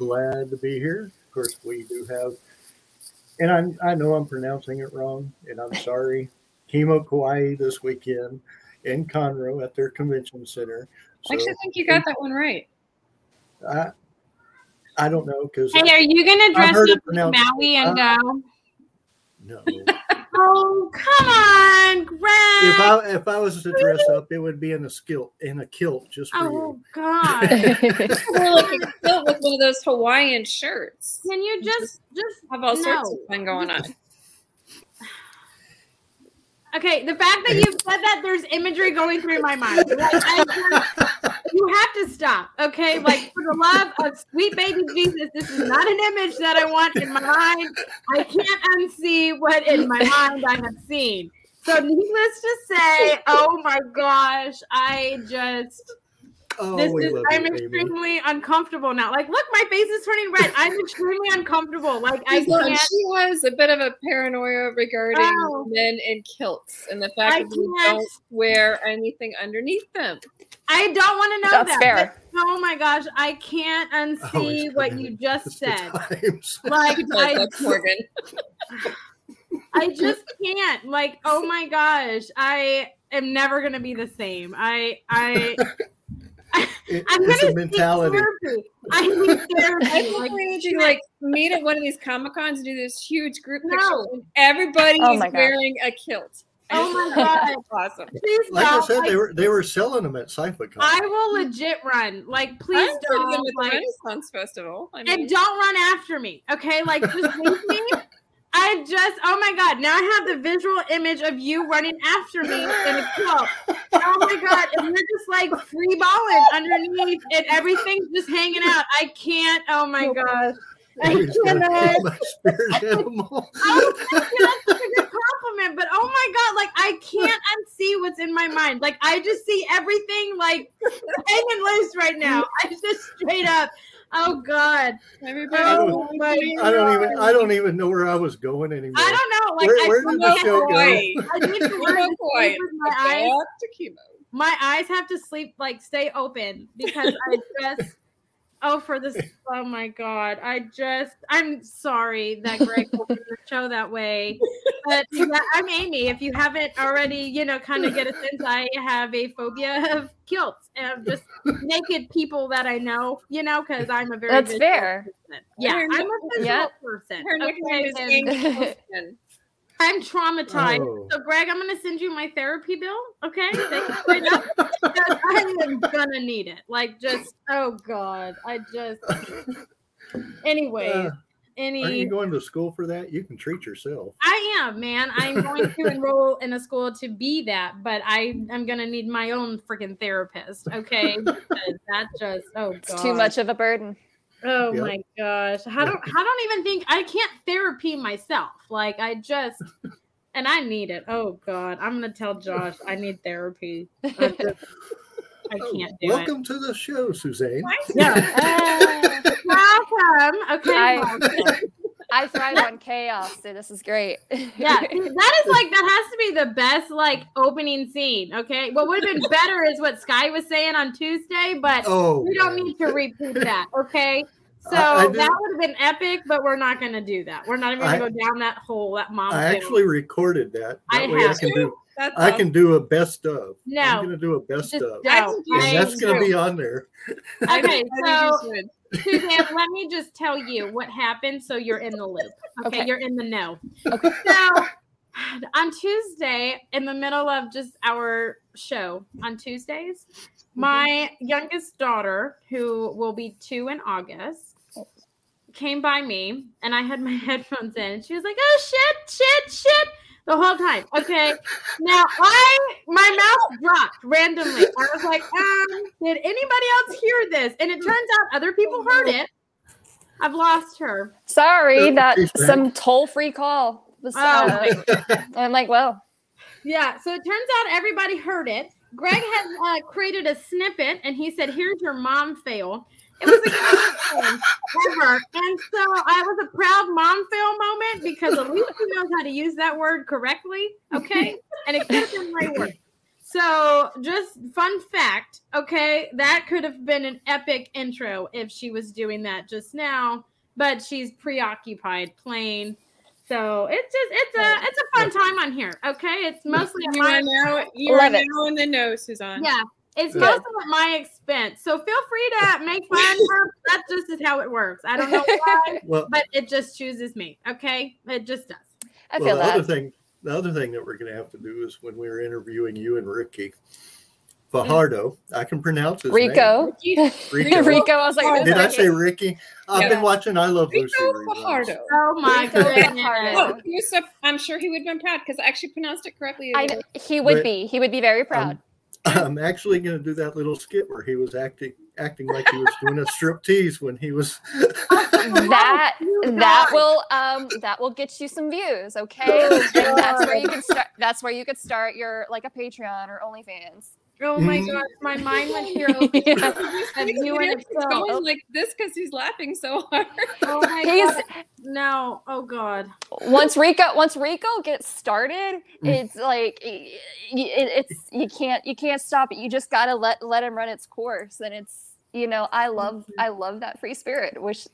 Glad to be here. Of course, we do have, and I, I know I'm pronouncing it wrong, and I'm sorry. Chemo Kauai this weekend in Conroe at their convention center. So, I actually think you got that one right. I, I don't know because. Hey, are you going to dress up as Maui and uh, go? No. Oh, come on, Greg. If I if I was to dress up, it would be in a kilt in a kilt just for oh, you. God. or like a kilt with one of those Hawaiian shirts. Can you just just have all no. sorts of fun going on? Okay, the fact that you've said that there's imagery going through my mind. Like, you have to stop. Okay, like for the love of sweet baby Jesus, this is not an image that I want in my mind. I can't unsee what in my mind I have seen. So needless to say, oh my gosh, I just Oh, this is I'm you, extremely uncomfortable now. Like, look, my face is turning red. I'm extremely uncomfortable. Like, I So can't. she was a bit of a paranoia regarding Oh. men in kilts and the fact I that you don't wear anything underneath them. I don't want to know That's that. fair. but- oh my gosh, I can't unsee Oh, what you just it's said. Like, I, Morgan. I just can't. Like, oh my gosh, I am never gonna be the same. I, I, It- I'm it's gonna a mentality. Seek therapy. I need therapy. I think Like, we need you to like meet at one of these comic cons and do this huge group picture. No. And everybody Oh is wearing a kilt. Oh my God. awesome. please Like I don't. said, they were they were selling them at CypherCon. I will legit run. Like, please I enjoyed them don't. at the Renaissance Festival. I mean, and don't run after me. Okay, like just leave me. I just, oh my god! Now I have the visual image of you running after me in a club. Oh my god! And you're just like free balling underneath, and everything's just hanging out. I can't. Oh my god! I cannot. my spirit animal. Oh, thank. That's such a good compliment. But oh my god, like I can't unsee what's in my mind. Like I just see everything like hanging loose right now. I just straight up. Oh god. everybody. Oh my I don't even. I don't even know where I was going anymore. I don't know. Like Where- I where did the show go? I need to Chemo learn to Kauai. my eyes. To chemo. My eyes have to sleep like stay open because I just oh for this oh my god I just I'm sorry that Greg opened the show that way but yeah, I'm Aimee if you haven't already you know kind of get a sense I have a phobia of kilts and just naked people that I know you know because I'm a very That's fair. person. yeah I'm a visual Yeah. person Her nickname okay, is and- Aimee Poston. I'm traumatized. Oh. So, Greg, I'm going to send you my therapy bill. Okay. Take it straight up, because I am going to need it. Like, just, oh, God. I just, anyways, Uh, Aren't you any, going to school for that? You can treat yourself. I am, man. I'm going to enroll in a school to be that, but I am going to need my own freaking therapist. Okay. Because that just, oh, God. It's too much of a burden. Oh Yep. my gosh. I don't I don't even think I can't therapy myself. Like I just and I need it. Oh god. I'm gonna tell Josh I need therapy. I, just, I Oh, can't do it. welcome to the show, Suzanne. it. Yeah. welcome. Okay. I- I thrive on chaos, so this is great. Yeah, that is like that has to be the best like opening scene. Okay, what would have been better is what Sky was saying on Tuesday, but Oh, we don't man. need to repeat that. Okay, so I- I do- that would have been epic, but we're not going to do that. We're not even going to go down that hole that mom. I failed. actually recorded that. I That way I have can do That's I can do a best of. No. I'm gonna do a best Just of. don't. I can do And that's gonna be on there. Okay, think- I think so you. Suzanne, let me just tell you what happened so you're in the loop. Okay, Okay. you're in the know. Okay. So on Tuesday, in the middle of just our show on Tuesdays, mm-hmm. my youngest daughter, who will be two in August, came by me and I had my headphones in and she was like, oh shit, shit, shit. The whole time. Okay. Now I my mouth dropped randomly. I was like, um, did anybody else hear this? And it turns out other people heard it. I've lost her. Sorry that some toll free call was. Oh, Uh, I'm like, well, Yeah, so it turns out everybody heard it. Greg had uh, created a snippet and he said, Here's your mom fail. It was the thing ever. And so I was a proud mom fail moment because at least she knows how to use that word correctly. Okay. And it could have been way worse. So, just fun fact, okay, that could have been an epic intro if she was doing that just now, but she's preoccupied playing. So it's just it's a it's a fun time on here. Okay, it's mostly You are now you are it. now in the know, Suzanne. yeah, it's Good. mostly at my expense. So feel free to make fun of her. That just is how it works. I don't know why, Well, but it just chooses me. Okay, it just does. I well feel the other thing, the other thing that we're going to have to do is when we were interviewing you and Ricky mm-hmm. Fajardo, I can pronounce his Rico. name. Rico. Rico. I was like, Did I say Ricky? I've Yeah. been watching I Love Lucy. Rico reruns. Fajardo. Oh my Rico goodness. Fajardo. Oh, so, I'm sure he would have been proud because I actually pronounced it correctly. I he would But- be. He would be very proud. I'm actually going to do that little skit where he was acting acting like he was doing a strip tease when he was. that that will um that will get you some views, okay? Oh, and that's where you can start. That's where you could start your like a Patreon or OnlyFans. Oh my Mhm. gosh, my mind went here. Yeah. And you and He's Phil. going like this because he's laughing so hard. Oh my He's god. No. Oh god. once Rico once Rico gets started, Mm. it's like y- y- it, it's you can't you can't stop it. You just gotta let let him run its course, and it's you know I love I love that free spirit. Which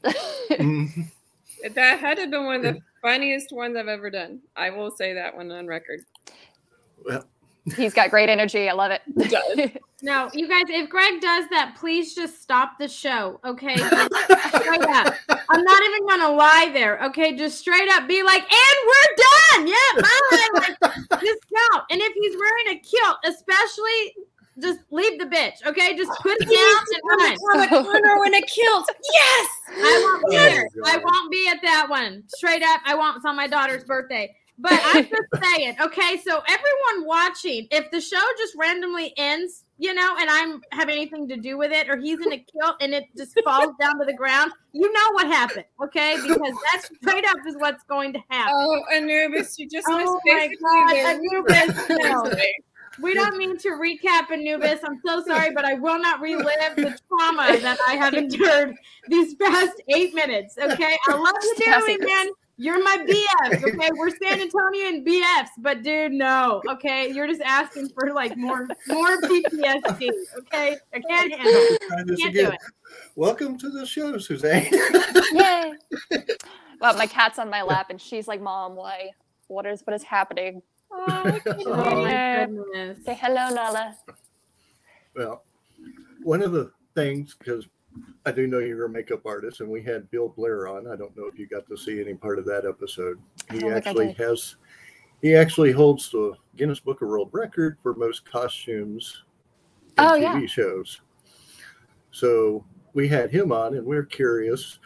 Mhm. That had to have been one of the funniest ones I've ever done. I will say that one on record. well, he's got great energy. I love it. He does. No, you guys, if Greg does that, please just stop the show, okay? straight up. I'm not even gonna lie there, okay? Just straight up be like, and we're done. Yeah, bye. Like, just go. And if he's wearing a kilt, especially just leave the bitch, okay? Just put it down and run. on the corner in a kilt. Yes. I won't be Oh, there. I won't be at that one. Straight up, I won't. It's on my daughter's birthday. But I'm just saying, okay. So everyone watching, if the show just randomly ends, you know, and I'm have anything to do with it, or he's in a kilt and it just falls down to the ground, you know what happened, okay? Because that's straight up is what's going to happen. Oh, Anubis, you just Oh missed my God, the Anubis, no. We don't mean to recap Anubis. I'm so sorry, but I will not relive the trauma that I have endured these past eight minutes. Okay. I love you dearly, eight minutes. man. You're my BF. Okay. We're San Antonio and BFs, but dude, no. Okay. You're just asking for like more more PTSD. Okay. I can't handle it. Can't do it. Welcome to the show, Suzanne. Yay! Well, my cat's on my lap, and she's like, "Mom, why? What is what is happening?" Oh, oh my goodness. Say hello, Nala. well, one of the things because I do know you're a makeup artist, and we had Bill Blair on. I don't know if you got to see any part of that episode. He don't think I actually has. He actually holds the Guinness Book of World Record for most costumes in Oh, TV yeah. shows. So we had him on, and we're curious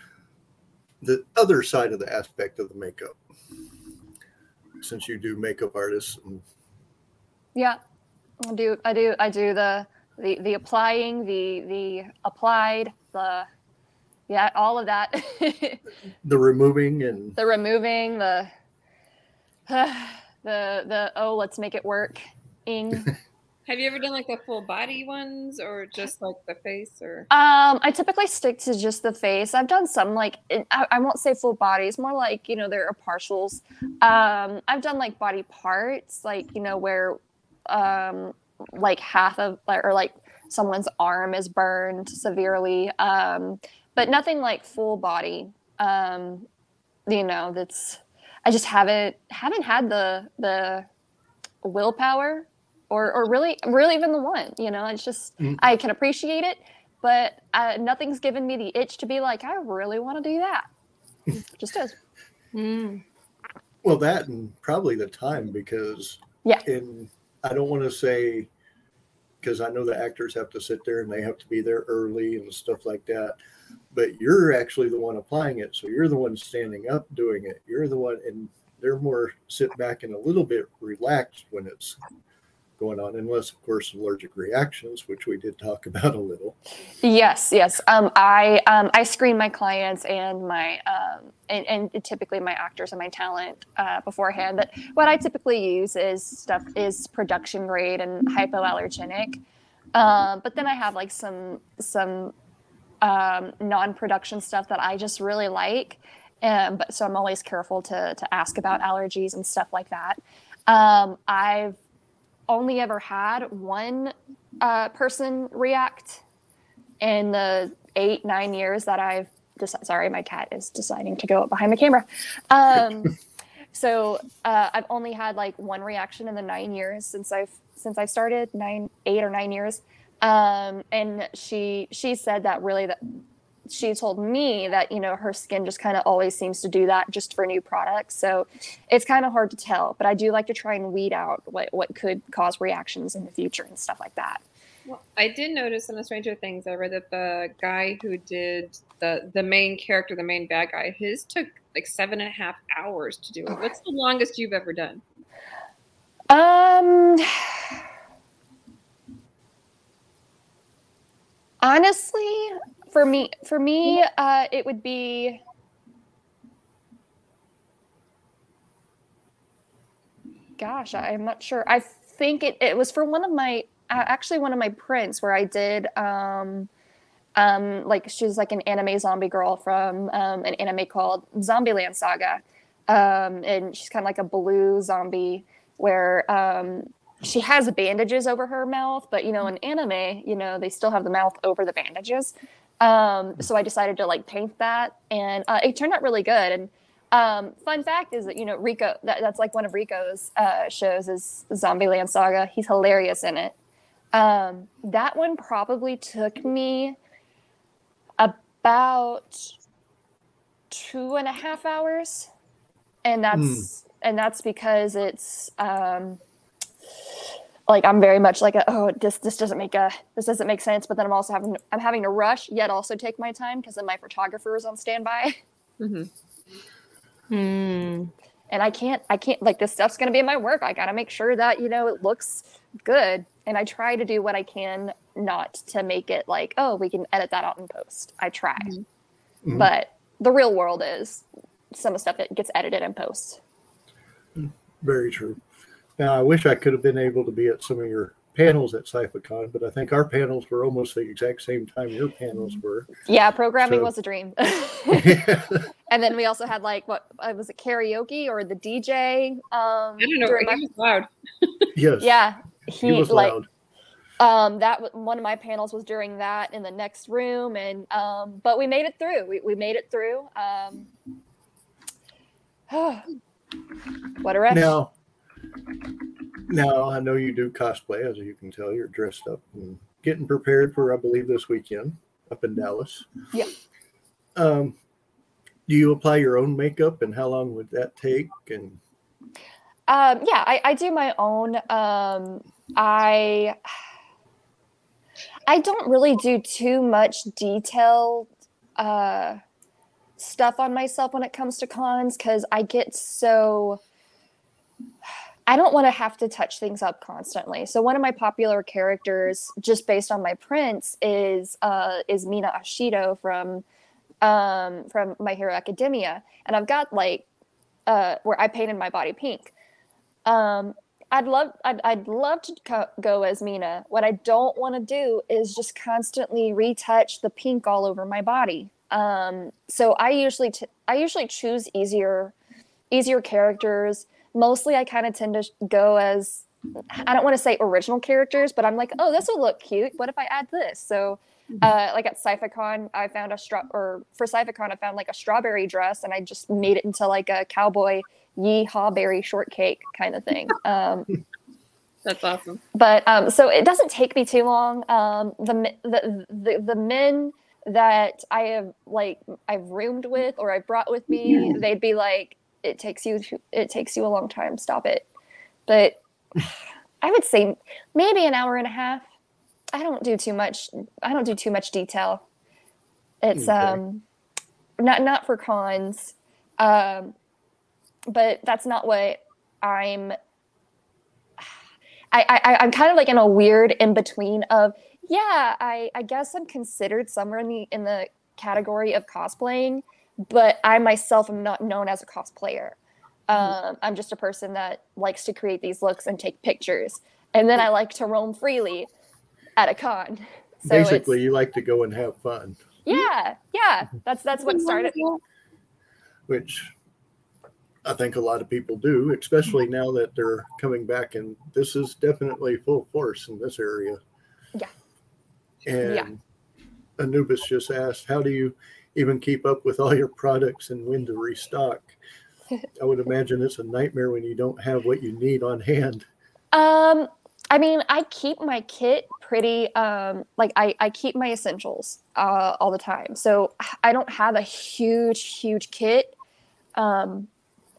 the other side of the aspect of the makeup. Since you do makeup artists, and Yeah, I do. I do. I do the the the applying, the the applied, the yeah, all of that. the removing and the removing, the the the oh, let's make it work. Ing. Have you ever done like the full body ones or just like the face or Um, I typically stick to just the face. I've done some like it- I, I won't say full bodies, more like you know there are partials. Um, I've done like body parts, like you know where, um, like half of or like someone's arm is burned severely. Um, but nothing like full body. Um, you know that's I just haven't haven't had the the willpower or or really really even the one. You know, it's just Mm. I can appreciate it, but uh, nothing's given me the itch to be like, I really want to do that. Just does. Mm. Well, that and probably the time because Yeah. and I don't want to say because I know the actors have to sit there and they have to be there early and stuff like that. But you're actually the one applying it, so you're the one standing up doing it. You're the one, and they're more sit back and a little bit relaxed when it's going on, unless of course allergic reactions, which we did talk about a little. Yes, yes. Um, I um, I screen my clients and my um, and, and typically my actors and my talent uh, beforehand. But what I typically use is stuff is production grade and hypoallergenic. Um, but then I have like some some um, non-production stuff that I just really like. Um, but so I'm always careful to to ask about allergies and stuff like that. Um, I've only ever had one uh, person react in the eight nine years that I've. Dec- sorry, my cat is deciding to go up behind the camera. Um, so uh, I've only had like one reaction in the nine years since I've since I've started nine eight or nine years. Um, and she she said that really that she told me that you know her skin just kind of always seems to do that just for new products so it's kind of hard to tell but i do like to try and weed out what, what could cause reactions in the future and stuff like that Well, I did notice in the Stranger Things, I read that the guy who did the the main character, the main bad guy, his took like seven and a half hours to do it. What's the longest you've ever done? um honestly for me for me uh it would be gosh i'm not sure. I think it, it was for one of my uh, actually one of my prints where i did um um like she's like an anime zombie girl from um, an anime called zombieland saga. Um and she's kind of like a blue zombie where um she has bandages over her mouth but you know in anime you know they still have the mouth over the bandages um so i decided to like paint that and uh, it turned out really good and um, fun fact is that you know Rico that, that's like one of Rico's uh, shows is Zombieland Saga. He's hilarious in it. Um, that one probably took me about two and a half hours, and that's and that's because it's um, like I'm very much like a, oh this this doesn't make a this doesn't make sense, but then I'm also having I'm having to rush yet also take my time because then my photographer is on standby. Mm-hmm. Hmm. and I can't I can't like this stuff's gonna be in my work. I gotta make sure that you know it looks good, and I try to do what I can not to make it like oh we can edit that out in post. I try, Mhm. but the real world is some of the stuff that gets edited in post. Very true. Now, I wish I could have been able to be at some of your panels at CypherCon, but I think our panels were almost the exact same time your panels were. Yeah, programming So- was a dream. and then we also had like what uh, was it karaoke or the DJ? Um, I don't know. during He my- was loud. yes, yeah, he, he, was like loud. um that one of my panels was during that in the next room and um but we made it through we, we made it through um what a rush Now, now I know you do cosplay, as you can tell. You're dressed up and getting prepared for, I believe, this weekend up in Dallas. Yeah. Um, do you apply your own makeup, and how long would that take? And um yeah I, I do my own um i i don't really do too much detailed uh stuff on myself when it comes to cons because i get so i don't want to have to touch things up constantly so one of my popular characters just based on my prints is uh is mina ashido from um from my hero academia and i've got like uh where i painted my body pink um, I'd love I'd, I'd love to co- go as Mina. What I don't want to do is just constantly retouch the pink all over my body. Um, so I usually t- I usually choose easier easier characters. Mostly I kind of tend to go as I don't want to say original characters, but I'm like, oh, this will look cute. What if I add this? So, uh, like at SciFiCon, I found a straw, or for SciFiCon, I found like a strawberry dress, and I just made it into like a cowboy yeehaw berry shortcake kind of thing. Um, That's awesome. but um, so it doesn't take me too long. Um, the, the the the men that I have like I've roomed with or I've brought with me, they'd be like, "It takes you it takes you a long time. Stop it." But I would say maybe an hour and a half. I don't do too much. I don't do too much detail. It's Okay. um not not for cons, um, but that's not what I'm I, I I'm kind of like in a weird in between of yeah I I guess I'm considered somewhere in the in the category of cosplaying, but I myself am not known as a cosplayer. Mm-hmm. Um, I'm just a person that likes to create these looks and take pictures, and then I like to roam freely at a con. So basically, you like to go and have fun, yeah, yeah, that's that's what started. Mm-hmm. which I think a lot of people do, especially mm-hmm. now that they're coming back, and this is definitely full force in this area. Yeah. And Yeah. Anubis just asked, how do you even keep up with all your products and when to restock? I would imagine it's a nightmare when you don't have what you need on hand. Um, I mean, I keep my kit pretty um like I I keep my essentials uh all the time. So I don't have a huge huge kit. Um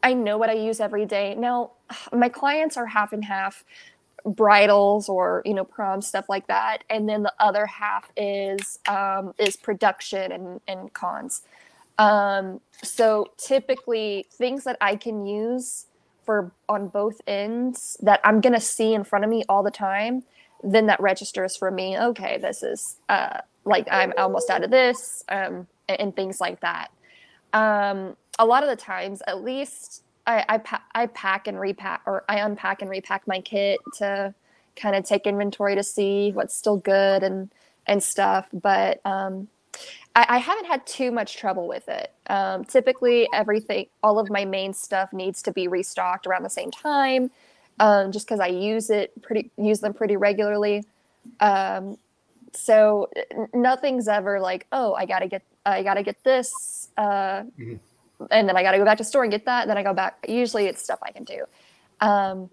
I know what I use every day. Now, my clients are half and half bridals or, you know, prom stuff like that, and then the other half is um is production and and cons. Um so typically things that I can use for on both ends that I'm gonna see in front of me all the time, then that registers for me. Okay, this is uh, like I'm almost out of this, um, and, and things like that. Um, a lot of the times, at least I I, pa- I pack and repack or I unpack and repack my kit to kind of take inventory to see what's still good and and stuff. But um, I, I haven't had too much trouble with it. Um, typically, everything, all of my main stuff needs to be restocked around the same time, um, just because I use it pretty, use them pretty regularly. Um, so nothing's ever like, oh, I gotta get, I gotta get this, uh, Mhm. And then I gotta go back to store and get that. And then I go back. Usually, it's stuff I can do. Um,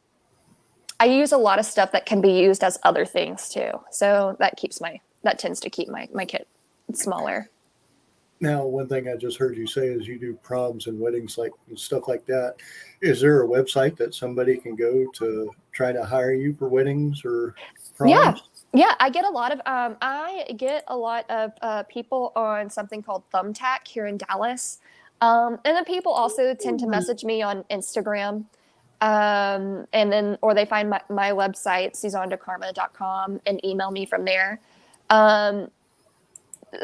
I use a lot of stuff that can be used as other things too. So that keeps my, that tends to keep my my kit smaller. Now, one thing I just heard you say is you do proms and weddings, like and stuff like that. Is there a website that somebody can go to try to hire you for weddings or proms? Yeah. Yeah, I get a lot of um, I get a lot of uh, people on something called Thumbtack here in Dallas, um, and then people also tend to message me on Instagram, um, and then or they find my, my website suzannedecarma.com and email me from there. Um,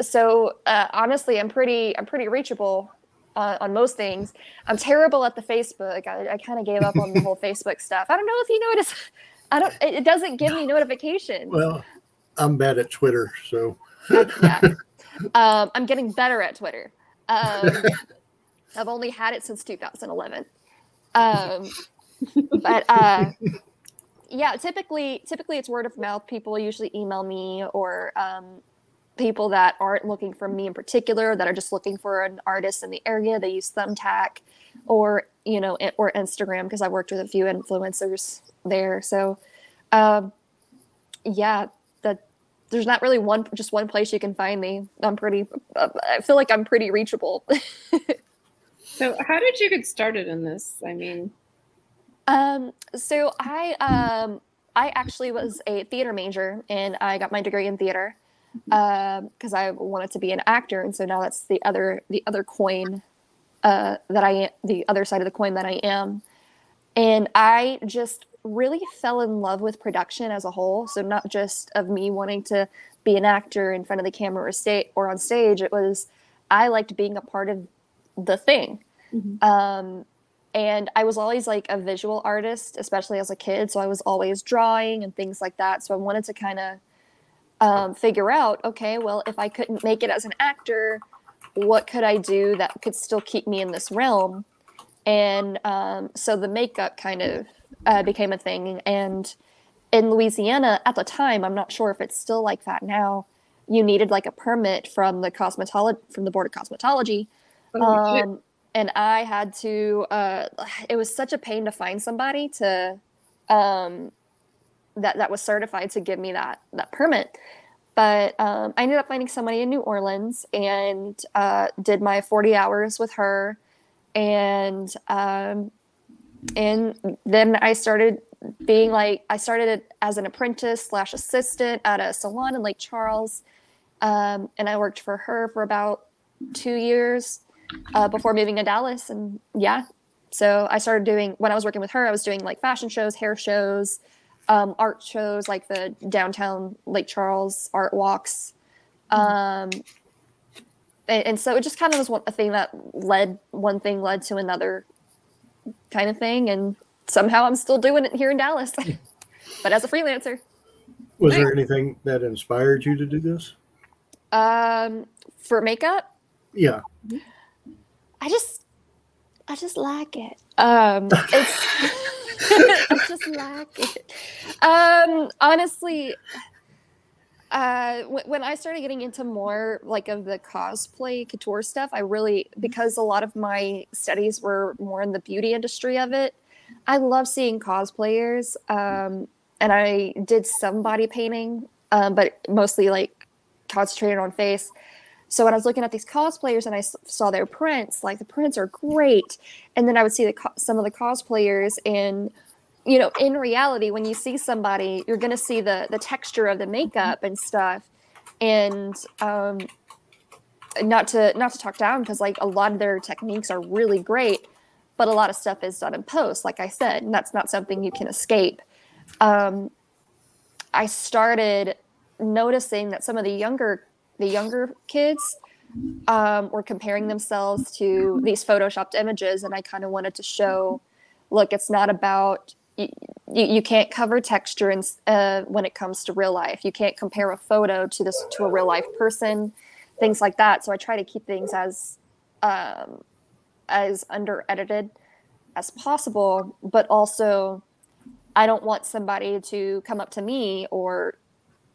so uh, honestly, I'm pretty I'm pretty reachable uh, on most things. I'm terrible at the Facebook. I, I kind of gave up on the whole Facebook stuff. I don't know if you notice. I don't. It it doesn't give me notifications. Well, I'm bad at Twitter, so yeah. Um, I'm getting better at Twitter. Um, I've only had it since 2011. Um, but uh, yeah, typically, typically it's word of mouth. People usually email me, or um, people that aren't looking for me in particular, that are just looking for an artist in the area. They use Thumbtack, or you know, or Instagram because I worked with a few influencers there. So, um, yeah, that there's not really one just one place you can find me. I'm pretty. I feel like I'm pretty reachable. So, how did you get started in this? I mean, Um, so I um I actually was a theater major and I got my degree in theater because I wanted to be an actor, and so now that's the other the other coin uh, that I the other side of the coin that I am, and I just really fell in love with production as a whole. So not just of me wanting to be an actor in front of the camera or state or on stage. It was I liked being a part of the thing. Um, and I was always like a visual artist, especially as a kid. So I was always drawing and things like that. So I wanted to kind of um, figure out, okay, well, if I couldn't make it as an actor, what could I do that could still keep me in this realm? And um, so the makeup kind of uh, became a thing. And in Louisiana at the time, I'm not sure if it's still like that now. You needed like a permit from the cosmetology from the board of cosmetology um, and I had to. Uh, it was such a pain to find somebody to um, that that was certified to give me that that permit. But um, I ended up finding somebody in New Orleans and uh, did my forty hours with her, and um, and then I started being like I started as an apprentice slash assistant at a salon in Lake Charles, um, and I worked for her for about two years uh, before moving to Dallas. And yeah, so I started doing when I was working with her, I was doing like fashion shows, hair shows, um, art shows, like the downtown Lake Charles art walks. Um, and, and so it just kind of was one, a thing that led one thing led to another kind of thing. And somehow I'm still doing it here in Dallas, but as a freelancer. was there anything that inspired you to do this? Um, for makeup, Yeah, I just I just like it. Um, it's I just lack it. Um, honestly, uh, w- when I started getting into more like of the cosplay couture stuff, I really because a lot of my studies were more in the beauty industry of it. I love seeing cosplayers, um, and I did some body painting, um, but mostly like concentrated on face. So when I was looking at these cosplayers and I saw their prints, like the prints are great, and then I would see the co- some of the cosplayers and you know in reality when you see somebody you're going to see the the texture of the makeup and stuff. And um not to not to talk down because like a lot of their techniques are really great but a lot of stuff is done in post like i said and that's not something you can escape. Um i started noticing that some of the younger the younger kids um, were comparing themselves to these photoshopped images and i kind of wanted to show look it's not about you, you, can't cover texture and uh, when it comes to real life. You can't compare a photo to this to a real life person things like that. So i try to keep things as um, as under edited as possible but also i don't want somebody to come up to me or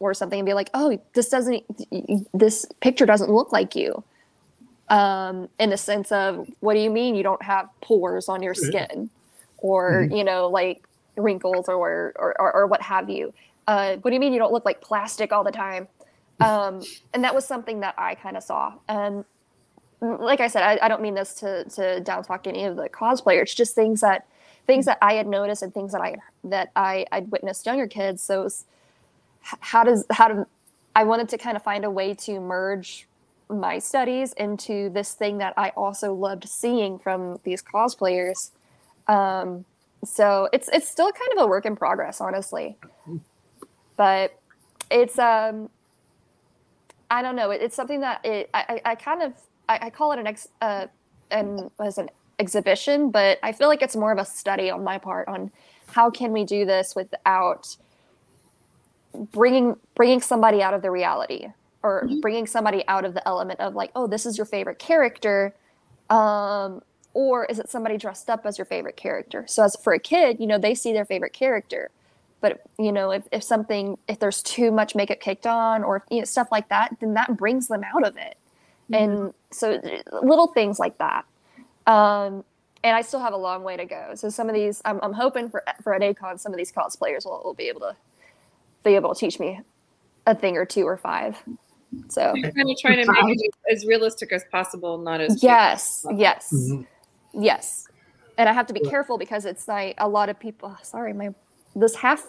or something and be like oh this doesn't this picture doesn't look like you. Um, in the sense of what do you mean you don't have pores on your skin? Or you know like wrinkles or or, or, or what have you? Uh, what do you mean you don't look like plastic all the time? Um, and that was something that i kind of saw. And like i said I, I don't mean this to to down talk any of the cosplayers it's just things that things that i had noticed and things that i that i i'd witnessed younger kids. So it was, how does how do i wanted to kind of find a way to merge my studies into this thing that i also loved seeing from these cosplayers um, so it's it's still kind of a work in progress, honestly. But it's um, I don't know. It, it's something that it I, I kind of I, I call it an ex uh an as an exhibition, but I feel like it's more of a study on my part on how can we do this without bringing bringing somebody out of the reality or bringing somebody out of the element of like oh this is your favorite character um or is it somebody dressed up as your favorite character? So as for a kid you know they see their favorite character. But you know if, if something if there's too much makeup kicked on or you know, stuff like that then that brings them out of it. And so little things like that. Um and i still have a long way to go. So some of these i'm, I'm hoping for for at A-Kon some of these cosplayers will, will be able to be able to teach me a thing or two or five so You're kind of trying to make it as realistic as possible, not as yes yes Mhm. Yes. And I have to be careful because it's like a lot of people. Sorry, my this half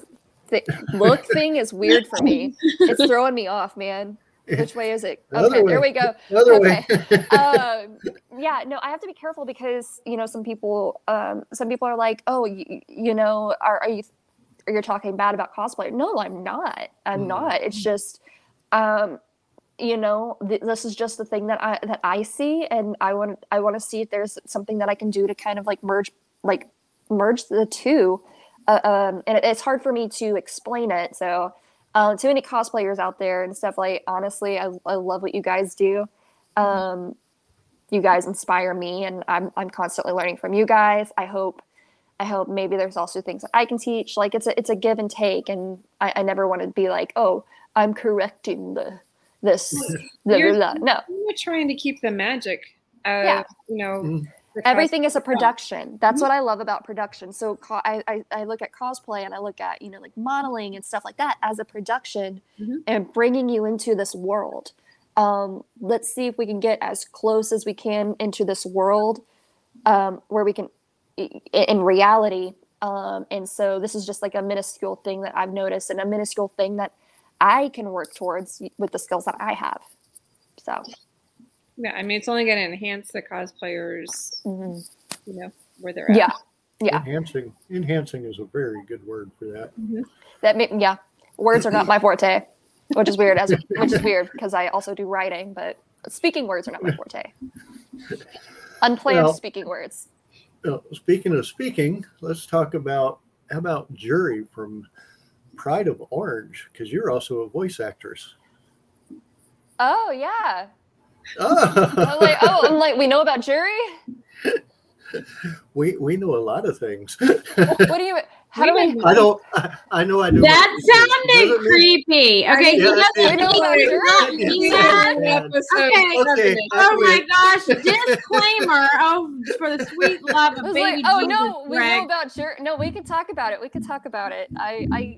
th- look thing is weird for me. It's throwing me off, man. Which way is it? The other Okay, there we go. The other Okay. way. Um, yeah, no, I have to be careful because you know some people, um, some people are like, oh, you, you know, are, are you, are you're talking bad about cosplay? No, I'm not. I'm Mm. not. It's just, um, you know, th- this is just the thing that I that I see, and I want I want to see if there's something that I can do to kind of like merge like merge the two. Uh, um, and it, it's hard for me to explain it. So, uh, to any cosplayers out there and stuff like, honestly, I, I love what you guys do. Um, you guys inspire me, and I'm I'm constantly learning from you guys. I hope. I hope maybe there's also things that I can teach. Like it's a it's a give and take, and I, I never want to be like, oh, I'm correcting the this blah, You're- blah, blah. no You're trying to keep the magic. Of, Yeah. You know, Mhm. everything is a production that's Mhm. what i love about production so co- I, I i look at cosplay and i look at you know like modeling and stuff like that as a production Mhm. and bringing you into this world um let's see if we can get as close as we can into this world um where we can i- in reality um and so this is just like a minuscule thing that i've noticed and a minuscule thing that i can work towards with the skills that i have so Yeah, I mean, it's only going to enhance the cosplayers, mhm. you know, where they're at. yeah yeah. Enhancing. Enhancing is a very good word for that. That may, yeah, words are not my forte, which is weird. As which is weird because I also do writing, but speaking words are not my forte. Unplanned Well- speaking words. Uh, speaking of speaking, let's talk about how about Jury from Pride of Orange because you're also a voice actress. Oh yeah. Oh, I'm like, oh, I'm like, we know about jury. we we know a lot of things. what do you? How do we? I don't. I, I know. I know. That what you do. sounded creepy. Okay, Yeah, he doesn't yeah. he not- Yeah. Yeah. has- Okay. Okay. Oh my gosh! Disclaimer! Oh, for the sweet love of baby like, oh Jesus, no, we know about your. No, we could talk about it. We could talk about it. I I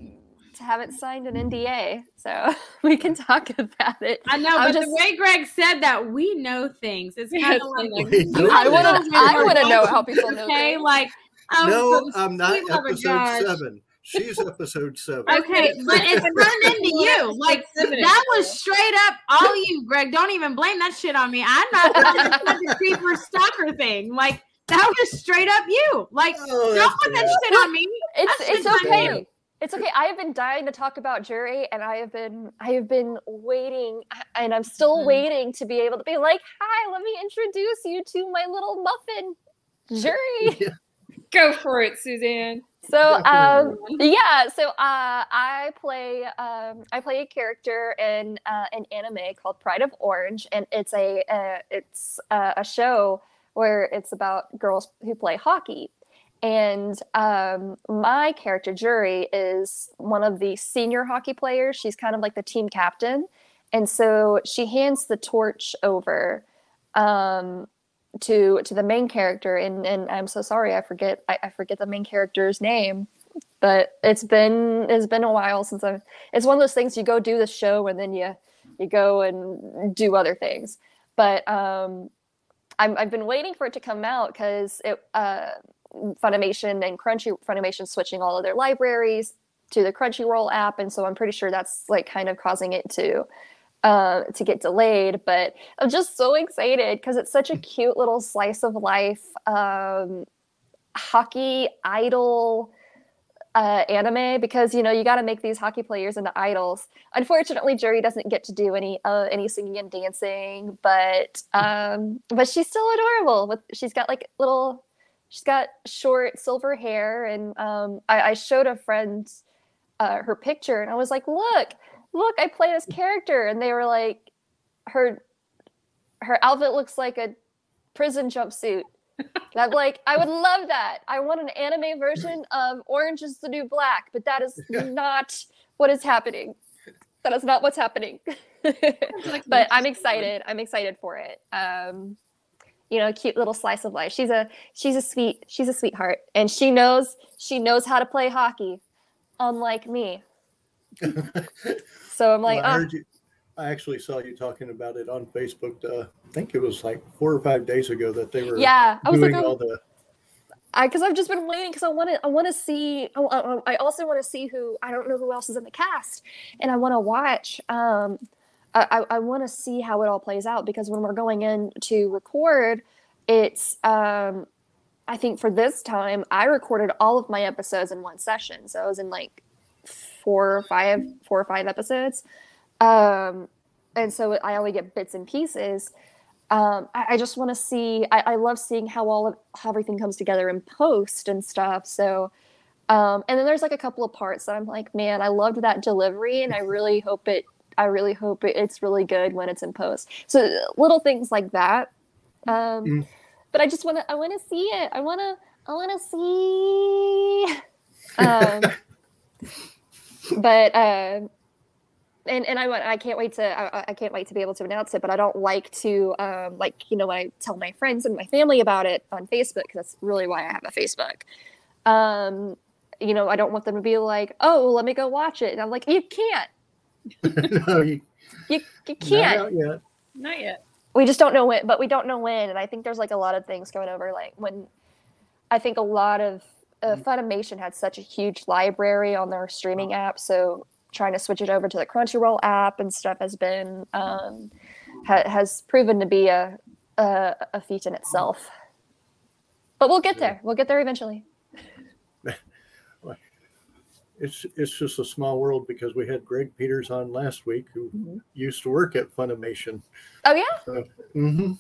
haven't signed an NDA, so we can talk about it. I know, I'm but just- the way Greg said that, we know things. It's kind of like like- We know I want to. I want to know how people know. Okay, things. like oh, No, for the I'm not sweet love of episode seven. She's episode seven. Okay, but it's turned into you. Like that was straight up all you, Greg. Don't even blame that shit on me. I'm not that's not the creeper stalker thing. Like that was straight up you. Like Oh, don't that's put that shit on me. it's That's it's okay. name. It's okay. I have been dying to talk about jury, and I have been I have been waiting, and I'm still Mhm. waiting to be able to be like, "Hi, let me introduce you to my little muffin jury." Yeah. Go for it, Suzanne. So, um, yeah. So, uh, I play um, I play a character in uh, an anime called Pride of Orange, and it's a uh, it's uh, a show where it's about girls who play hockey. And um, my character, Jury, is one of the senior hockey players. She's kind of like the team captain. And so she hands the torch over um, to to the main character. And, and I'm so sorry, I forget I, I forget the main character's name. But it's been it's been a while since I've. It's one of those things you go do the show and then you you go and do other things. But um, I'm, I've been waiting for it to come out because it. Uh, Funimation and Crunchy Funimation switching all of their libraries to the Crunchyroll app, and so I'm pretty sure that's like kind of causing it to uh, to get delayed. But I'm just so excited because it's such a cute little slice of life um, hockey idol uh, anime because you know you got to make these hockey players into idols. Unfortunately, Jury doesn't get to do any uh, any singing and dancing, but um, but she's still adorable. With she's got like little, she's got short silver hair, and um, I, I showed a friend uh, her picture, and I was like, look, look, I play this character, and they were like, her her outfit looks like a prison jumpsuit. And I'm like, I would love that. I want an anime version of Orange is the New Black, but that is not what is happening. That is not what's happening. but I'm excited. I'm excited for it. Um, you know, cute little slice of life. She's a she's a sweet she's a sweetheart, and she knows she knows how to play hockey, unlike me. So I'm like, Well, I oh, you. I actually saw you talking about it on Facebook. Uh, I think it was like four or five days ago that they were yeah. I was like, doing oh, all the. I because I've just been waiting because I want to I want to see I, I, also want to see who I don't know who else is in the cast and I want to watch um I, I, I want to see how it all plays out because when we're going in to record it's um I think for this time I recorded all of my episodes in one session so I was in like four or five four or five episodes um and so I only get bits and pieces um, I, I just want to see. I, I love seeing how all of how everything comes together in post and stuff. So, um, and then there's like a couple of parts that I'm like, man, I loved that delivery, and I really hope it. I really hope it, it's really good when it's in post. So little things like that. Um, Mm. But I just want to. I want to see it. I want to. I want to see. Um, but. Uh, and and I want I can't wait to I, I can't wait to be able to announce it. But I don't like to um, like you know when I tell my friends and my family about it on Facebook because that's really why I have a Facebook. Um, you know I don't want them to be like, oh, well, let me go watch it, and I'm like, you can't, no, you, you you not can't. out yet. Not yet. We just don't know when, but we don't know when. And I think there's like a lot of things going over. Like when I think a lot of uh, Funimation had such a huge library on their streaming app, so trying to switch it over to the Crunchyroll app and stuff has been um, ha- has proven to be a, a a feat in itself. But we'll get there. We'll get there eventually. It's it's just a small world because we had Greg Peters on last week who Mhm. used to work at Funimation. Oh yeah, Mm-hmm.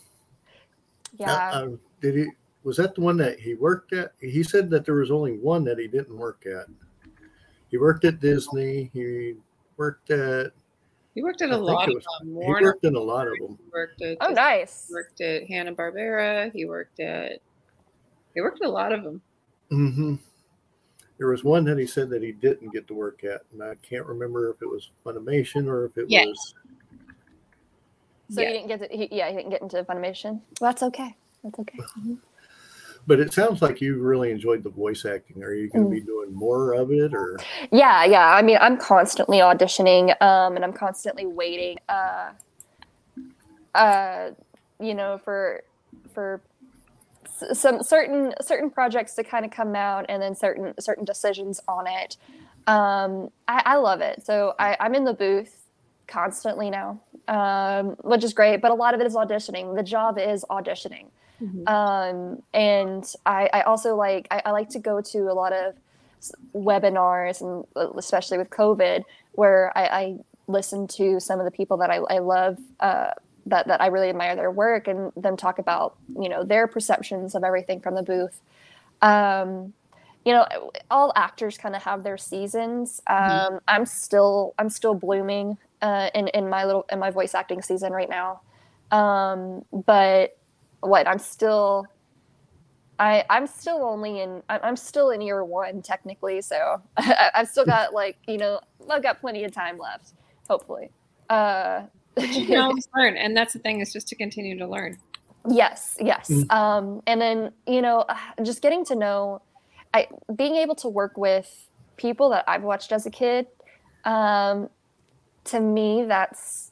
yeah. did he? Was that the one that he worked at? He said that there was only one that he didn't work at. He worked at Disney. He worked at. He worked at I a lot it of was- them. He worked in a lot of them. Worked at. oh Disney, nice. He worked at Hanna Barbera. He worked at. He worked with a lot of them. hmm There was one that he said that he didn't get to work at, and I can't remember if it was Funimation or if it Yeah. was. So Yeah. you didn't get to, he, yeah, he didn't get into Funimation. Well, that's okay. That's okay. But it sounds like you really enjoyed the voice acting. Are you going to Mm. be doing more of it, or? Yeah, yeah. I mean, I'm constantly auditioning, um, and I'm constantly waiting, uh, uh, you know, for for s- some certain certain projects to kind of come out, and then certain certain decisions on it. Um, I, I love it. So I, I'm in the booth constantly now, um, which is great. But a lot of it is auditioning. The job is auditioning um, and I, I also like I, I like to go to a lot of webinars and uh, especially with covid where I, I listen to some of the people that i, I love uh, that, that i really admire their work and them talk about you know their perceptions of everything from the booth. Um, you know all actors kind of have their seasons. Um, Mhm. i'm still i'm still blooming uh, in, in my little in my voice acting season right now. Um, but what i'm still i i'm still only in I- i'm still in year one technically so I- i've still got like you know i've got plenty of time left hopefully uh You can always learn, and that's the thing is just to continue to learn. Yes, yes. Mm. Um, and then you know, just getting to know, I being able to work with people that I've watched as a kid. Um, to me, that's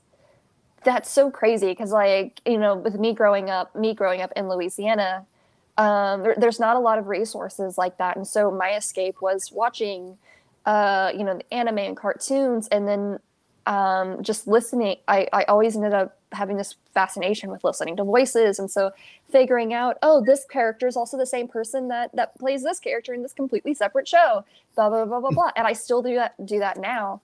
that's so crazy because, like, you know, with me growing up, me growing up in Louisiana, um, there, there's not a lot of resources like that, and so my escape was watching, uh, you know, the anime and cartoons, and then um, just listening. I, I always ended up having this fascination with listening to voices, and so figuring out, oh, this character is also the same person that that plays this character in this completely separate show. Blah blah blah blah blah. And I still do that do that now.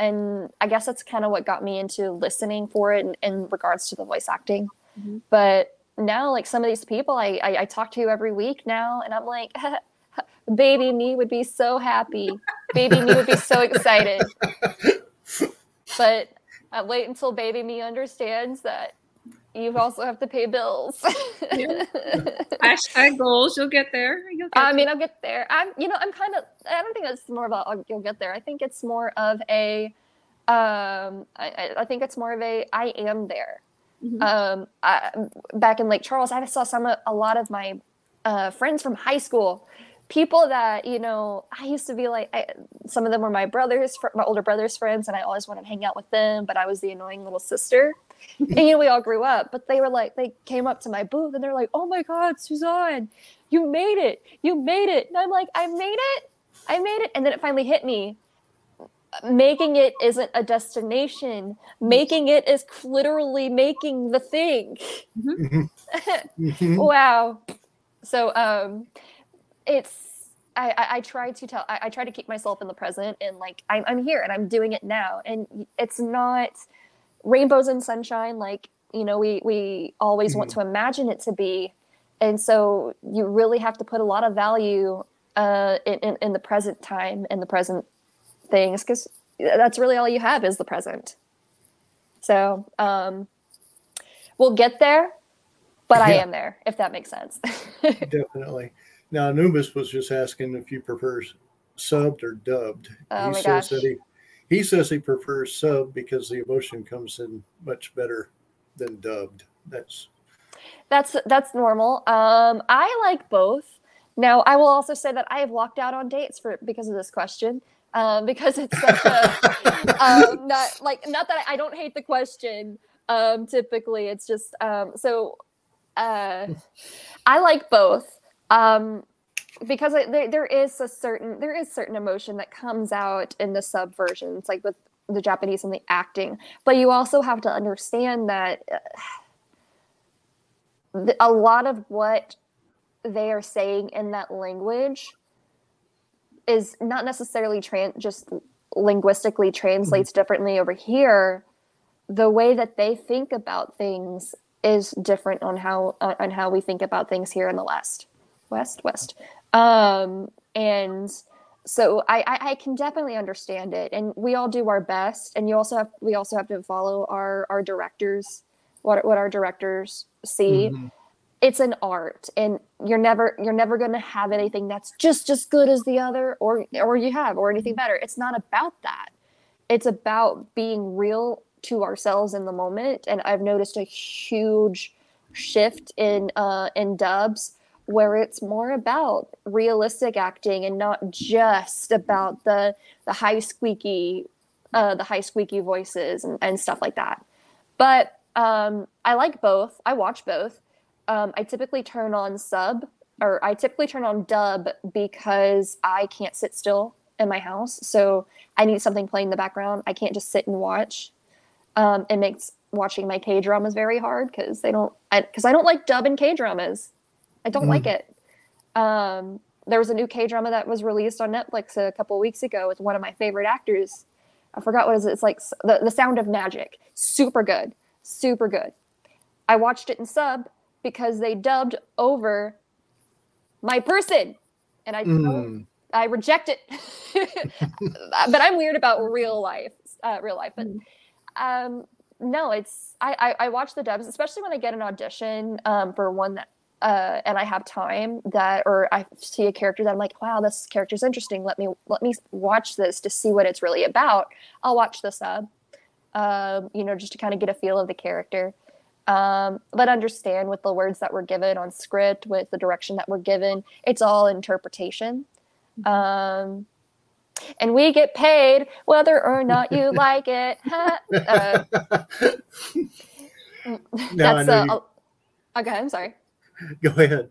And I guess that's kind of what got me into listening for it in, in regards to the voice acting. Mhm. But now, like some of these people I, I, I talk to every week now, and I'm like, baby me would be so happy. Baby me would be so excited. But I wait until baby me understands that you also have to pay bills. Yeah. Hashtag goals. You'll get there. You'll get I mean, I'll get there. I'm, you know, I'm kind of. I don't think it's more about you'll get there. I think it's more of a. Um, I, I- think it's more of a I am there. Mhm. Um, I, back in Lake Charles, I saw some of- a lot of my uh, friends from high school, people that you know. I used to be like, I, some of them were my brothers, my older brothers' friends, and I always wanted to hang out with them. But I was the annoying little sister. And you know, we all grew up. But they were like, they came up to my booth and they're like, "Oh my God, Suzanne, you made it! You made it!" And I'm like, "I made it! I made it!" And then it finally hit me. Making it isn't a destination. Making it is literally making the thing. Mhm. wow. So um, it's I, I, I try to tell I, I try to keep myself in the present and like I'm, I'm here and I'm doing it now and it's not rainbows and sunshine like you know we we always want to imagine it to be and so you really have to put a lot of value uh, in, in, in the present time and the present things because that's really all you have is the present so um, we'll get there but i am there if that makes sense Definitely. Now, Anubis was just asking if you prefer subbed or dubbed. Oh he my says gosh. that he he says he prefers sub because the emotion comes in much better than dubbed. That's That's that's normal. Um, I like both. Now, I will also say that I have walked out on dates for because of this question. Um, because it's such a um, not like not that I, I don't hate the question. Um, typically, it's just um, so uh, I like both. Um, because it, there, there is a certain there is certain emotion that comes out in the sub versions, like with the Japanese and the acting. But you also have to understand that uh, a lot of what they are saying in that language is not necessarily tran- just linguistically translates differently over here the way that they think about things is different on how on how we think about things here in the west west west um and so I, I i can definitely understand it and we all do our best and you also have we also have to follow our our directors what what our directors see. Mhm. it's an art and you're never you're never going to have anything that's just as good as the other or or you have or anything better. It's not about that. It's about being real to ourselves in the moment and i've noticed a huge shift in uh in dubs where it's more about realistic acting and not just about the the high squeaky uh the high squeaky voices and, and stuff like that but um i like both i watch both um, I typically turn on sub or I typically turn on dub because I can't sit still in my house. So I need something playing in the background. I can't just sit and watch. Um, it makes watching my K dramas very hard because they don't because I, I, don't like dub and K dramas. I don't mm. like it. Um, there was a new K drama that was released on Netflix a couple weeks ago with one of my favorite actors. I forgot what is it. It's like the, the Sound of Magic. Super good. Super good. I watched it in sub because they dubbed over my person and i mm. i reject it but i'm weird about real life uh, real life but mm. um no it's I, I, I watch the dubs especially when i get an audition um for one that uh, and I have time that, or I see a character that I'm like, wow, this character's interesting. Let me let me watch this to see what it's really about. I'll watch the sub, um, you know, just to kind of get a feel of the character um, but understand with the words that were given on script, with the direction that we're given, it's all interpretation. Mm-hmm. Um, and we get paid whether or not you like it. uh, that's uh, you... okay. I'm sorry. Go ahead.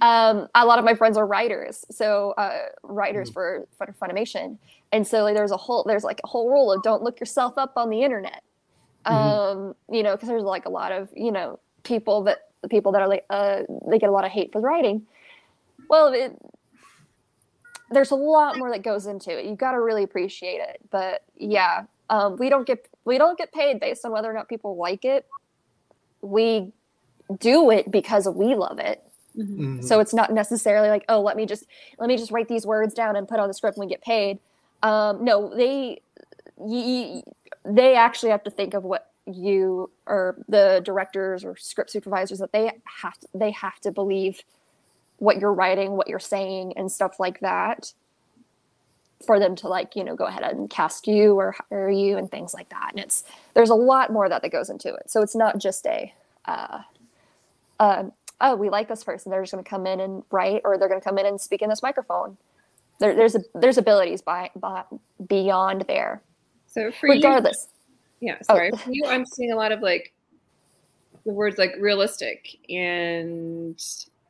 Um, a lot of my friends are writers, so uh, writers mm. for, for Funimation, and so like, there's a whole there's like a whole rule of don't look yourself up on the internet. Mm-hmm. Um, you know, because there's like a lot of, you know, people that the people that are like, uh, they get a lot of hate for writing. Well, it, there's a lot more that goes into it. You've got to really appreciate it. But yeah, um, we don't get we don't get paid based on whether or not people like it. We do it because we love it. Mm-hmm. So it's not necessarily like, oh, let me just let me just write these words down and put on the script and we get paid. Um, no, they y- they actually have to think of what you or the directors or script supervisors that they have to, they have to believe what you're writing, what you're saying, and stuff like that for them to like you know go ahead and cast you or hire you and things like that and it's there's a lot more that that goes into it so it's not just a uh, uh, oh we like this person they're just going to come in and write or they're going to come in and speak in this microphone there, there's a there's abilities by, by beyond there so for regardless, you, yeah, sorry. Oh. For you, I'm seeing a lot of like the words like realistic and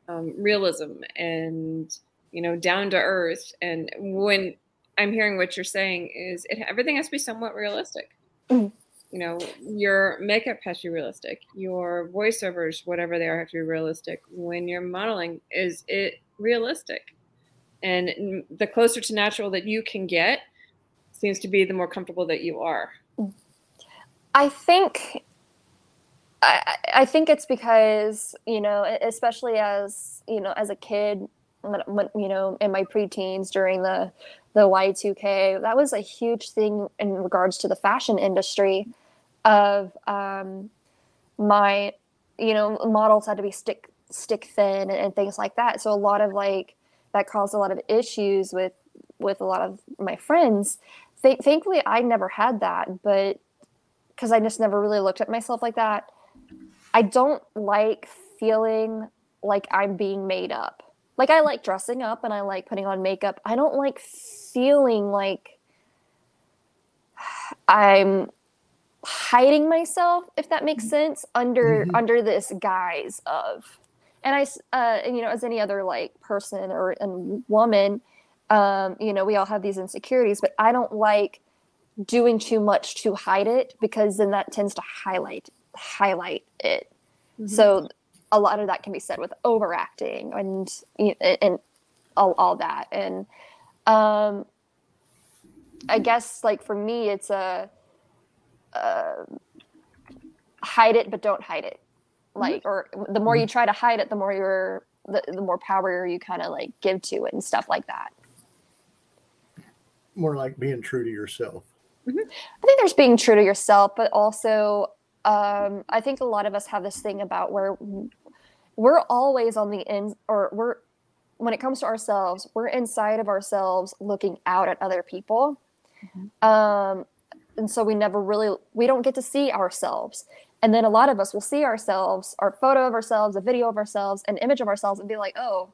um, realism and you know down to earth. And when I'm hearing what you're saying is it everything has to be somewhat realistic. Mm. You know, your makeup has to be realistic. Your voiceovers, whatever they are, have to be realistic. When you're modeling, is it realistic? And the closer to natural that you can get, seems to be the more comfortable that you are. I think I, I think it's because you know especially as you know as a kid you know in my preteens during the the Y2K that was a huge thing in regards to the fashion industry of um, my you know models had to be stick stick thin and, and things like that so a lot of like that caused a lot of issues with with a lot of my friends th- thankfully I never had that, but because I just never really looked at myself like that. I don't like feeling like I'm being made up. Like I like dressing up and I like putting on makeup. I don't like feeling like I'm hiding myself if that makes sense under mm-hmm. under this guise of and I uh and, you know as any other like person or and woman um, you know, we all have these insecurities, but I don't like doing too much to hide it because then that tends to highlight highlight it. Mm-hmm. So a lot of that can be said with overacting and and all, all that. And um, I guess like for me, it's a uh, hide it but don't hide it. Mm-hmm. Like, or the more you mm-hmm. try to hide it, the more you're the, the more power you kind of like give to it and stuff like that more like being true to yourself. Mm-hmm. I think there's being true to yourself, but also um, I think a lot of us have this thing about where we're always on the end or we're when it comes to ourselves we're inside of ourselves looking out at other people. Um and so we never really we don't get to see ourselves. And then a lot of us will see ourselves our photo of ourselves a video of ourselves an image of ourselves and be like oh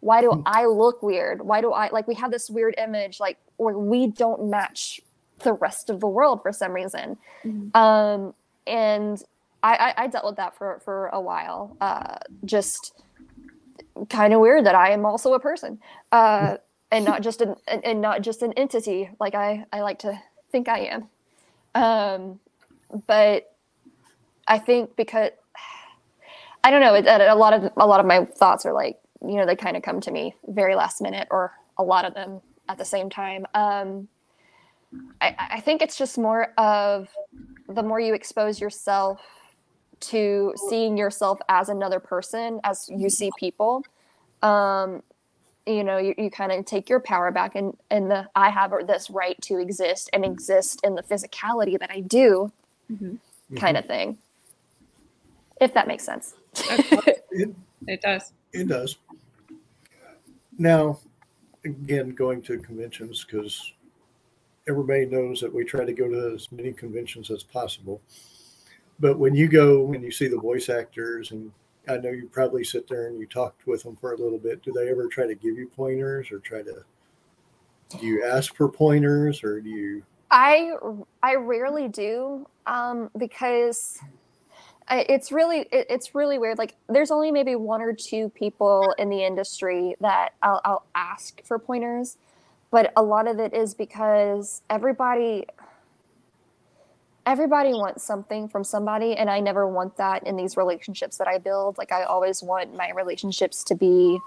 why do i look weird? Why do i like we have this weird image like where we don't match the rest of the world for some reason. Mhm. um and I, I i dealt with that for for a while. Uh just kind of weird that i am also a person uh and not just an and- not just an entity like i i like to think i am. Um but i think because i don't know it, a lot of a lot of my thoughts are like you know they kind of come to me very last minute or a lot of them at the same time. Um I, I think it's just more of the more you expose yourself to seeing yourself as another person as you see people um you know you, you kind of take your power back and and the i have this right to exist and exist in the physicality that i do Mhm. kind of thing if that makes sense It, It does. it does. Now, again, going to conventions because everybody knows that we try to go to as many conventions as possible. But when you go and you see the voice actors, and I know you probably sit there and you talked with them for a little bit, do they ever try to give you pointers or try to? Do you ask for pointers or do you? I I rarely do um, because it's really it's really weird. Like there's only maybe one or two people in the industry that I'll, I'll ask for pointers, but a lot of it is because everybody everybody wants something from somebody, and I never want that in these relationships that I build. Like I always want my relationships to be.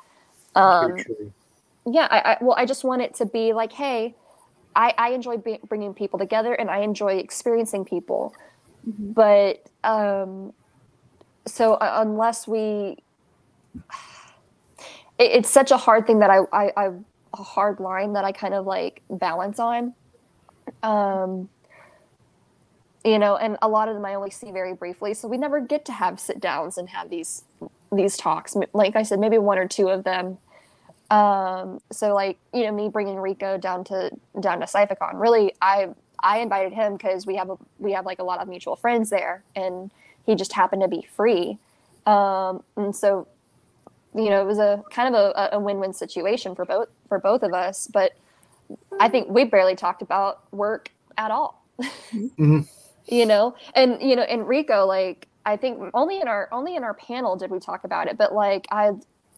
Um, yeah I, I well i just want it to be like hey i i enjoy be, bringing people together and i enjoy experiencing people Mhm. but um so uh, unless we it, it's such a hard thing that I, I i a hard line that i kind of like balance on um you know and a lot of them i only see very briefly so we never get to have sit downs and have these these talks. Like i said maybe one or two of them. Um so like you know me bringing Ricco down to down to CyPhiCon, really i i invited him because we have a we have like a lot of mutual friends there and he just happened to be free. Um and so you know it was a kind of a, a win-win situation for both for both of us but i think we barely talked about work at all. Mhm. You know and you know and Ricco like i think only in our only in our panel did we talk about it but like i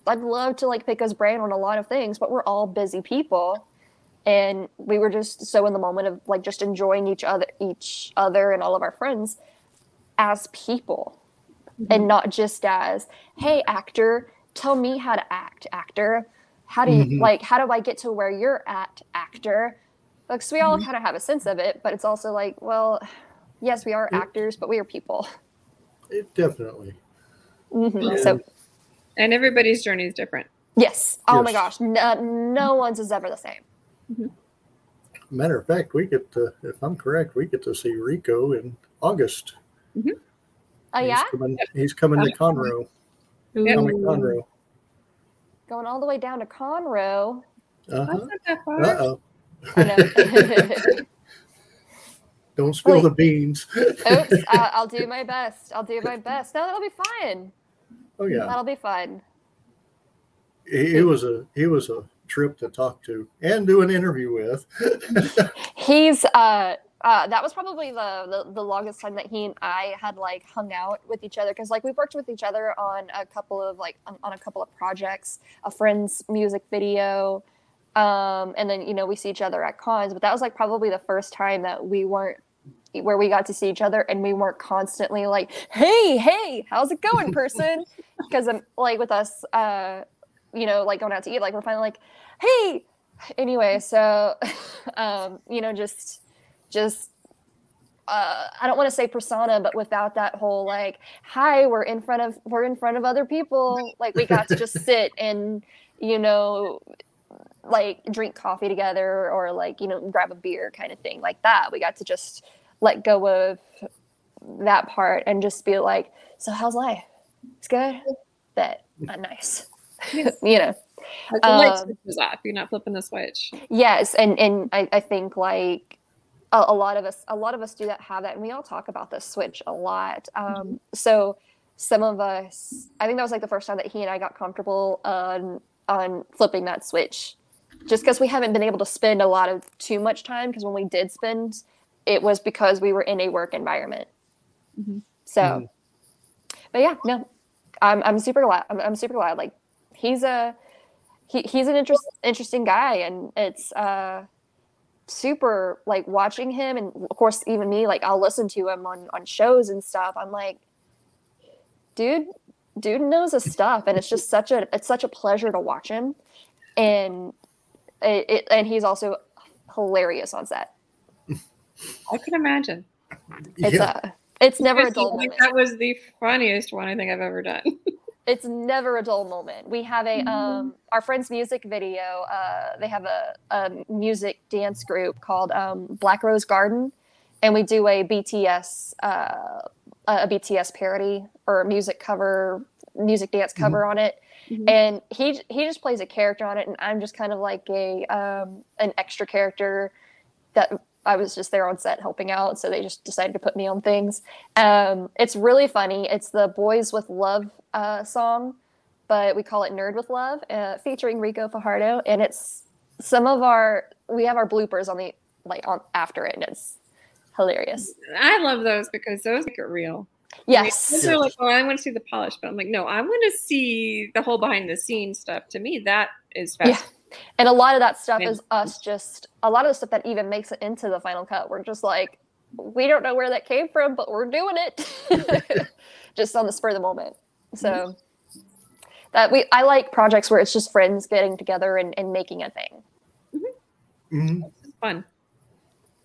I'd love to like pick his brain on a lot of things, but we're all busy people. And we were just so in the moment of like just enjoying each other each other and all of our friends as people and not just as, hey actor, tell me how to act, actor. How do you Mhm. like how do I get to where you're at, actor? Like so we all Mhm. kind of have a sense of it, but it's also like, well, yes, we are Yeah. actors, but we are people. It definitely. Mhm. Yeah. So And everybody's journey is different. yes. Oh my gosh. No, no one's is ever the same. Matter of fact, we get to, if I'm correct, we get to see Ricco in August. Oh he's yeah, coming, he's coming to Conroe, Yeah. Comic Conroe. going all the way down to Conroe. Uh That's huh. not that far. Uh oh. I know. Don't spill Wait. the beans. Oops, uh, I'll do my best. I'll do my best. No, that'll be fine. Oh yeah, That'll be fine. he, he was a he was a trip to talk to and do an interview with. He's uh, uh, that was probably the, the the longest time that he and I had like hung out with each other because like we worked with each other on a couple of like on, on a couple of projects, a friend's music video, um, and then you know we see each other at cons. But that was like probably the first time that we weren't where we got to see each other and we weren't constantly like, hey, hey, how's it going, person? Because I'm like with us, uh, you know, like going out to eat, like we're finally like, hey. Anyway, so um, you know, just just uh, I don't want to say persona, but without that whole like, hi, we're in front of we're in front of other people. Like we got to just sit and you know, like drink coffee together or like you know grab a beer kind of thing like that. We got to just let go of that part and just be like, so how's life? It's good. Bet. Not nice. you know. Like Um, off. You're not flipping the switch. Yes, and and I, I think like a, a lot of us a lot of us do that have that, and we all talk about the switch a lot. Um, so some of us, I think that was like the first time that he and I got comfortable on on flipping that switch, just because we haven't been able to spend a lot of too much time. Because when we did spend, it was because we were in a work environment. Mhm. So, Mhm. but yeah, no, I'm I'm super glad. I'm, I'm super glad. Like he's a he, he's an interest, interesting guy and it's uh super like watching him and of course even me like i'll listen to him on on shows and stuff i'm like dude dude knows his stuff and it's just such a it's such a pleasure to watch him and it, it and he's also hilarious on set I can imagine. it's yeah. uh it's never a I dull moment that was the funniest one I think I've ever done. it's never a dull moment. We have a um our friend's music video. Uh, they have a, a music dance group called um, Black Rose Garden, and we do a BTS uh, a BTS parody or music cover, music dance cover on it. Mhm. And he he just plays a character on it, and I'm just kind of like a um, an extra character that I was just there on set helping out. So they just decided to put me on things. Um, it's really funny. It's the Boys with Love uh, song, but we call it Nerd with Love, uh, featuring Ricco Fajardo. And it's some of our we have our bloopers on the like on after it, and it's hilarious. I love those because those make it real. Yes, Those are like, oh, I want to see the polish, but I'm like, no, I want to see the whole behind the scenes stuff. To me, that is Yeah. fascinating. and a lot of that stuff And- is us just a lot of the stuff that even makes it into the final cut. We're just like, we don't know where that came from, but we're doing it, just on the spur of the moment. So that we I like projects where it's just friends getting together and, and making a thing. Mhm. It's fun.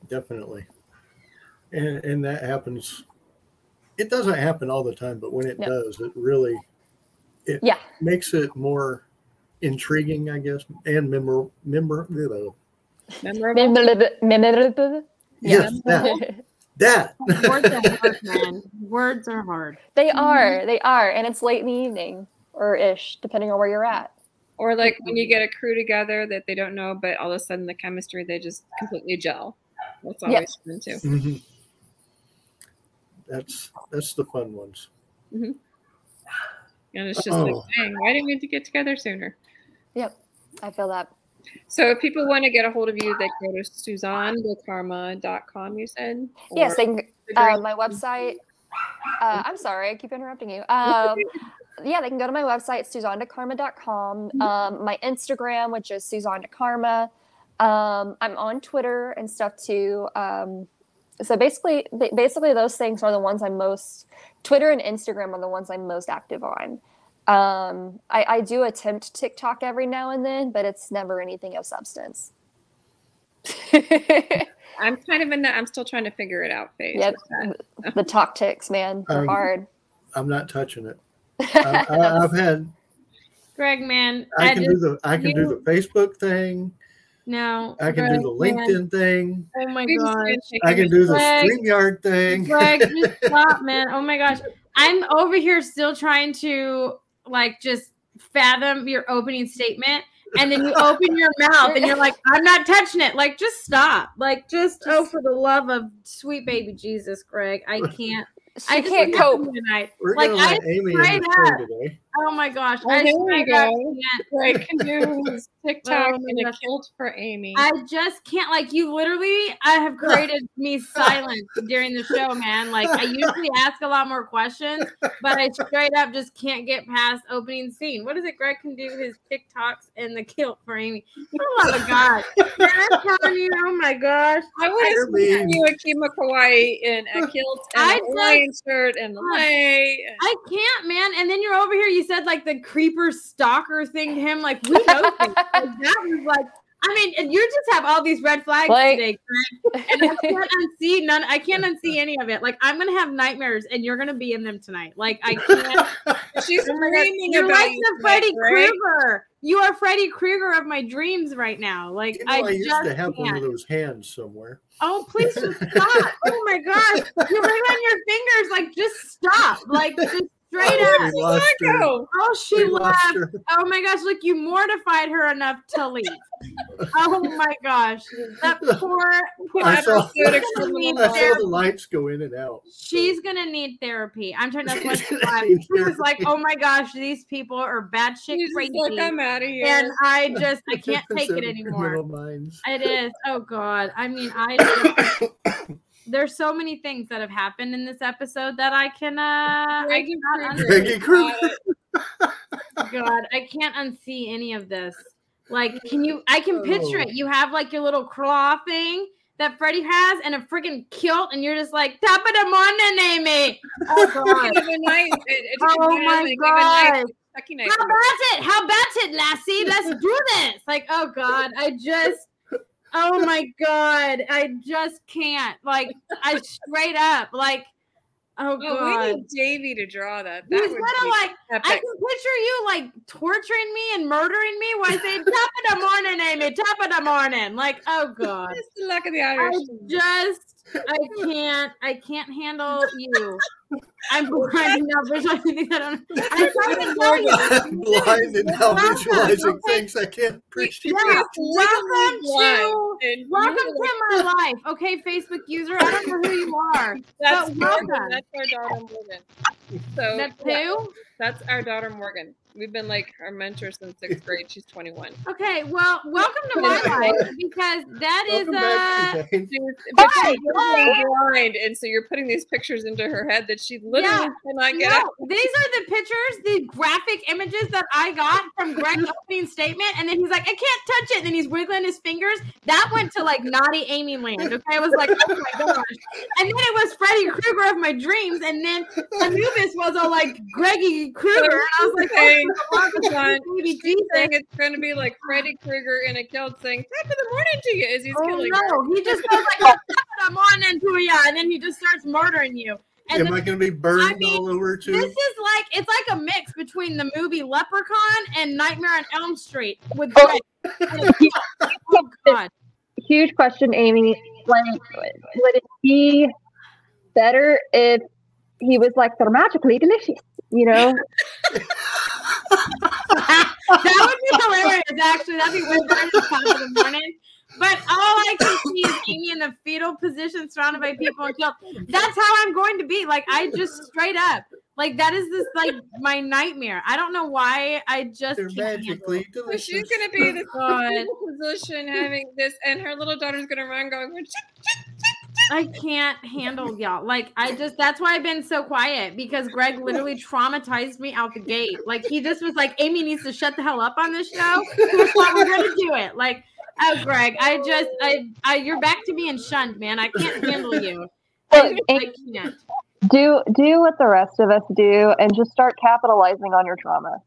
definitely and and that happens it doesn't happen all the time but when it No. does it really it Yeah. makes it more intriguing i guess and memor memor Memorable. Memorable. yes that that Words are hard, man. Words are hard. They are, they are, and it's late in the evening or ish, depending on where you're at. Or like when you get a crew together that they don't know, but all of a sudden the chemistry they just completely gel. That's Yeah. always fun too. Mhm. That's that's the fun ones And it's just like, Oh. dang, why didn't we get together sooner? Yep, I feel that. So if people want to get a hold of you, they go to suzannedecarma.com, you said? Yes, they can, the uh, my website. Uh, I'm sorry, I keep interrupting you. Um, yeah, they can go to my website, suzannedecarma.com. Um, my Instagram, which is Suzanne DeCarma. Um, I'm on Twitter and stuff too. Um, so basically, basically those things are the ones I'm most. Twitter and Instagram are the ones I'm most active on. Um, I, I do attempt TikTok every now and then, but it's never anything of substance. I'm kind of in that, I'm still trying to figure it out phase. Yep. the talk ticks, man, they're Um, hard. i'm not touching it I, I, i've had Greg, man. i I can just, do the i can do the facebook thing no. Oh i can do the Greg, man. linkedin thing Oh my We gosh. i can do the Greg. streamyard thing Greg, just stop, man. Oh my gosh. I'm over here still trying to like just fathom your opening statement. And then you open your mouth and you're like, I'm not touching it. Like, just stop. Like, just, oh, for the love of sweet baby Jesus, Greg. I can't. I She just can't cope. tonight. we're Like, gonna I Aimee in tried the that. today Oh my gosh. Well, I there we go. can't. Greg can do his TikTok my a gosh. kilt for Aimee. I just can't like you literally I have created me silence during the show, man. Like I usually ask a lot more questions, but I straight up just can't get past opening scene. What is it? Greg can do his TikToks in the kilt for Aimee. Oh my god. Man, I'm telling you, oh my gosh. I would You're have seen you a Kima Kawaii in a kilt and I a Hawaiian shirt and a lei. I can't, man. And then you're over here. You said like the creeper stalker thing to him. Like we know. Like, that was like. I mean, and you just have all these red flags Like- today, Greg, and I can't unsee none. I can't unsee any of it. Like I'm gonna have nightmares, and you're gonna be in them tonight. Like I can't. She's my God, dreaming You're about like you the Freddy Krueger. You are Freddy Krueger of my dreams right now. Like you know, I, I, used just to have one can't. of those hands somewhere Oh, please just stop. oh my gosh. You're right on your fingers. Like, just stop. Like, just Straight Oh, up. we lost her. Oh, she We left. Oh my gosh, look, you mortified her enough to leave. Oh my gosh. That poor, poor I saw, of She's gonna Criminal need I saw the lights go in and out. She's gonna need therapy. I'm trying to She's that's what she was. She like, oh my gosh, these people are bad shit She's just crazy. like, I'm out of here. and I just I can't take it anymore. It is. Oh God. I mean, I just, there's so many things that have happened in this episode that I can uh I Greggy cannot unsee. God, I can't unsee any of this. Like, can you I can picture Oh. it. You have like your little claw thing that Freddy has and a freaking kilt, and you're just like, top of the morning, Aimee. Oh God. Give a knife. It, it, Oh my like, give a knife, God. How about it? How about it, Lassie? Let's do this. Like, oh God, I just, oh my God, I just can't. Like, I straight up, like, oh Oh, we God. need Davey to draw that. He's That of be like, I can picture you like torturing me and murdering me I say, top of the morning, Aimee, top of the morning. Like, oh God. Just the luck of the I Irish. just, I can't, I can't handle you. I'm blind now visualizing that. I'm, I'm trying to tell you. I'm blind and now visualizing Okay. things I can't appreciate. Yeah, Legally welcome to welcome you're to my life. Okay, Facebook user, I don't know who you are. That's but Morgan. welcome. That's our daughter Morgan. So That's yeah, who? that's our daughter Morgan. We've been like our mentor since sixth grade. She's 21. Okay, well, welcome to my life because that is Welcome uh back, She's, she's blind, and so you're putting these pictures into her head that she literally Yeah. cannot get no, these are the pictures, the graphic images that I got from Greg's opening statement, and then he's like, "I can't touch it," and then he's wiggling his fingers. That went to like naughty Aimee land. Okay, I was like, "Oh my gosh!" And then it was Freddy Krueger of my dreams, and then Anubis was all like Greggy Krueger, and I was like, saying, "Oh my God, John, baby she's Jesus!" saying it's going to be like Freddy Krueger in a kilt saying "Top of the morning to you" as he's Oh killing her. no, he just goes like, "I'm on into ya," and then he just starts murdering you. And Am the I going to be burned I mean, all over too? This is like it's like a mix between the movie Leprechaun and Nightmare on Elm Street with Oh. Greg. oh God. Huge question, Aimee. Like, would it be better if he was like they're magically delicious? You know, that would be hilarious, actually. That'd be way better than top of the morning. But all I can see is Aimee in the fetal position surrounded by people and killed. That's how I'm going to be. Like I just straight up. Like that is this like my nightmare. I don't know why I just They're magically. So delicious. she's going to be in this God. position having this, and her little daughter's going to run going, "Chick, chick, I can't handle y'all. Like I just that's why I've been so quiet because Greg literally traumatized me out the gate. Like he just was like, Aimee needs to shut the hell up on this show. We're gonna do it. Like, oh Greg, I just I I you're back to being shunned, man. I can't handle you. I, I can't. do do what the rest of us do and just start capitalizing on your trauma.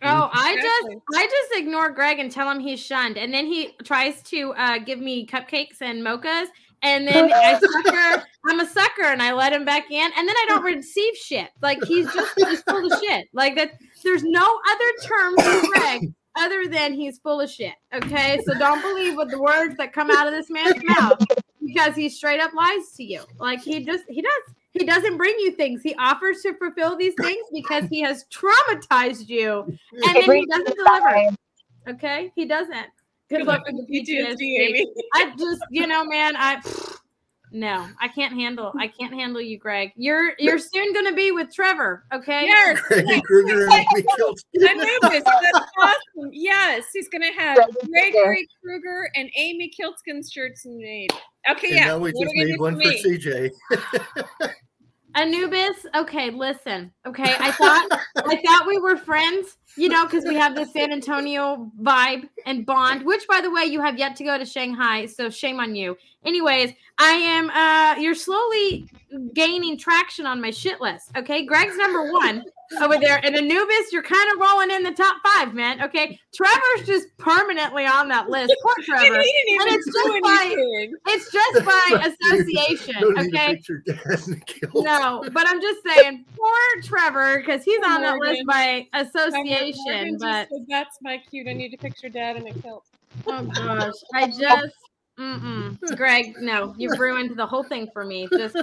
Oh, I just I just ignore Greg and tell him he's shunned, and then he tries to uh, give me cupcakes and mochas, and then I sucker. I'm a sucker, and I let him back in, and then I don't receive shit. Like he's just he's full of shit. Like that. There's no other term for Greg other than he's full of shit. Okay, so don't believe what the words that come out of this man's mouth because he straight up lies to you. Like he just he does. He doesn't bring you things. He offers to fulfill these things because he has traumatized you and then he doesn't deliver. Okay, he doesn't. Good, Good luck luck with with the PTSD, PTSD. Aimee. I just, you know, man, I no, I can't handle. I can't handle you, Greg. You're you're soon gonna be with Trevor. Okay. Yes, Freddy Krueger and Aimee killed. Anubis, that's awesome. Yes, he's gonna have Freddy Gregory Krueger and Aimee Kiltskin shirts made. Okay, And yeah. now we what just gonna need one for me? CJ. Anubis. Okay, listen. Okay, I thought I thought we were friends. You know, because we have the San Antonio vibe and bond. Which, by the way, you have yet to go to Shanghai, so shame on you. Anyways, I am. uh You're slowly gaining traction on my shit list. Okay, Greg's number one over there, and Anubis, you're kind of rolling in the top five, man. Okay, Trevor's just permanently on that list. Poor Trevor. he didn't And even it's do just by- It's just by association. No need to Okay. picture dad in the kill. No, but I'm just saying, poor Trevor, because he's on that list by association. just But said, that's my cute. I need to picture dad in a kilt. oh gosh, I just, Mm-mm. Greg, no, you've ruined the whole thing for me. Just,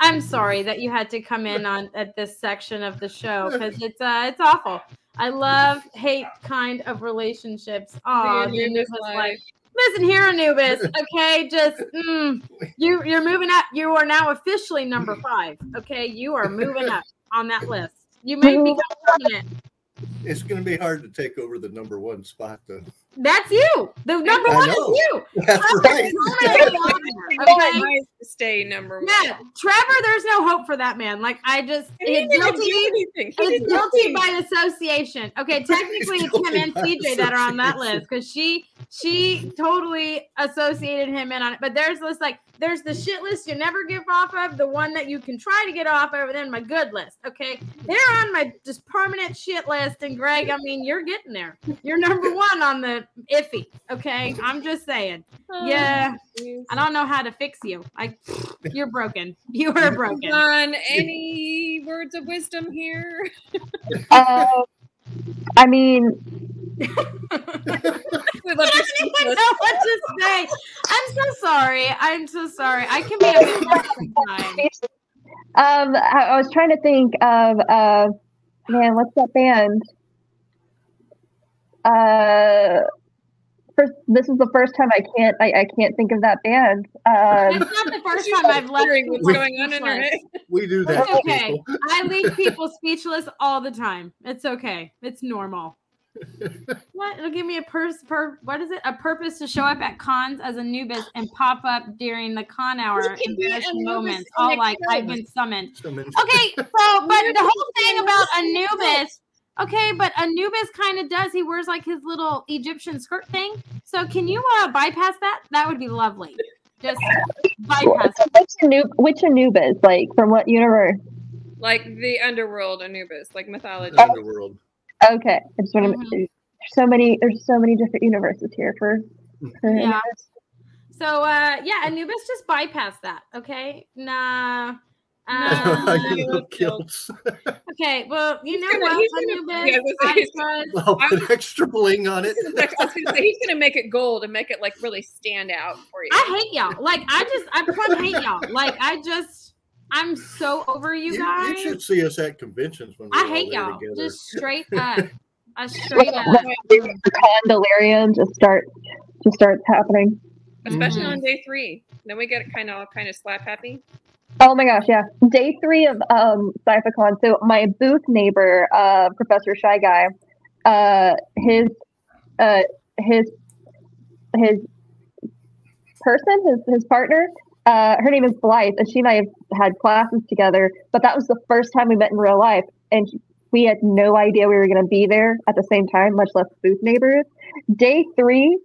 I'm sorry that you had to come in on at this section of the show because it's uh, it's awful. I love hate kind of relationships. Oh, The Anubis life. listen here, Anubis. Okay, just mm, you you're moving up. You are now officially number five. Okay, you are moving up on that list. You may become permanent. It's going to be hard to take over the number one spot, though. That's you. The number I one is you. That's right. Permanently Okay. Nice stay number one. Yeah, Trevor, there's no hope for that man. Like I just, he it's guilty, do anything. He it's guilty by association. Okay, technically it's guilty him and by CJ that are on that list because she she totally associated him in on it. But there's this like there's the shit list you never get off of, the one that you can try to get off of, and then my good list. Okay, they're on my just permanent shit list. And Greg, I mean, you're getting there. You're number one on the iffy. Okay, I'm just saying. Oh, Yeah. I don't know how to fix you. Like you're broken. You are broken. John, any words of wisdom here? Uh, I mean, We love I don't even know what to say. I'm so sorry. I'm so sorry. I can be a bit more um, I, I was trying to think of, uh, man, what's that band? Uh, first, this is the first time I can't, I, I can't think of that band. Um, It's not the first time I've left what's people going on in her head. We do that. It's okay. I leave people speechless all the time. It's okay. It's normal. What? It'll give me a purse per what is it? A purpose to show up at cons as a Nubis and pop up during the con hour in be special moments. All like I've been summoned. Summon- Okay, so but the whole thing about Anubis, okay, but Anubis kind of does. He wears like his little Egyptian skirt thing. So can you uh, bypass that? That would be lovely. Just bypass. it. which, Anub- which Anubis? Like, from what universe? Like the underworld Anubis, like mythology. Underworld. Okay, I just want to. Mhm. There's so many. There's so many different universes here for. for Yeah. So uh, yeah, Anubis just bypass that. Okay, nah. Uh, You know, kilts. okay, well, you He's know gonna- what, he's gonna- yeah, I was gonna I say, trust- I'll put extra bling on it. I was gonna say, he's gonna make it gold and make it like really stand out for you. I hate y'all. Like I just, I plumb hate y'all. Like I just, I'm so over you You, guys. you should see us at conventions when we're I hate y'all. together. Just straight up. I straight up. The con delirium just start just starts happening. Especially Mhm. on day three. Then we get kind of all kind of slap happy. Oh my gosh, yeah. Day three of um CyPhiCon. So my booth neighbor, uh, Professor Shy Guy, uh, his, uh, his, his person, his his partner, uh, her name is Blythe, and she and I have had classes together. But that was the first time we met in real life, and we had no idea we were going to be there at the same time, much less booth neighbors. Day three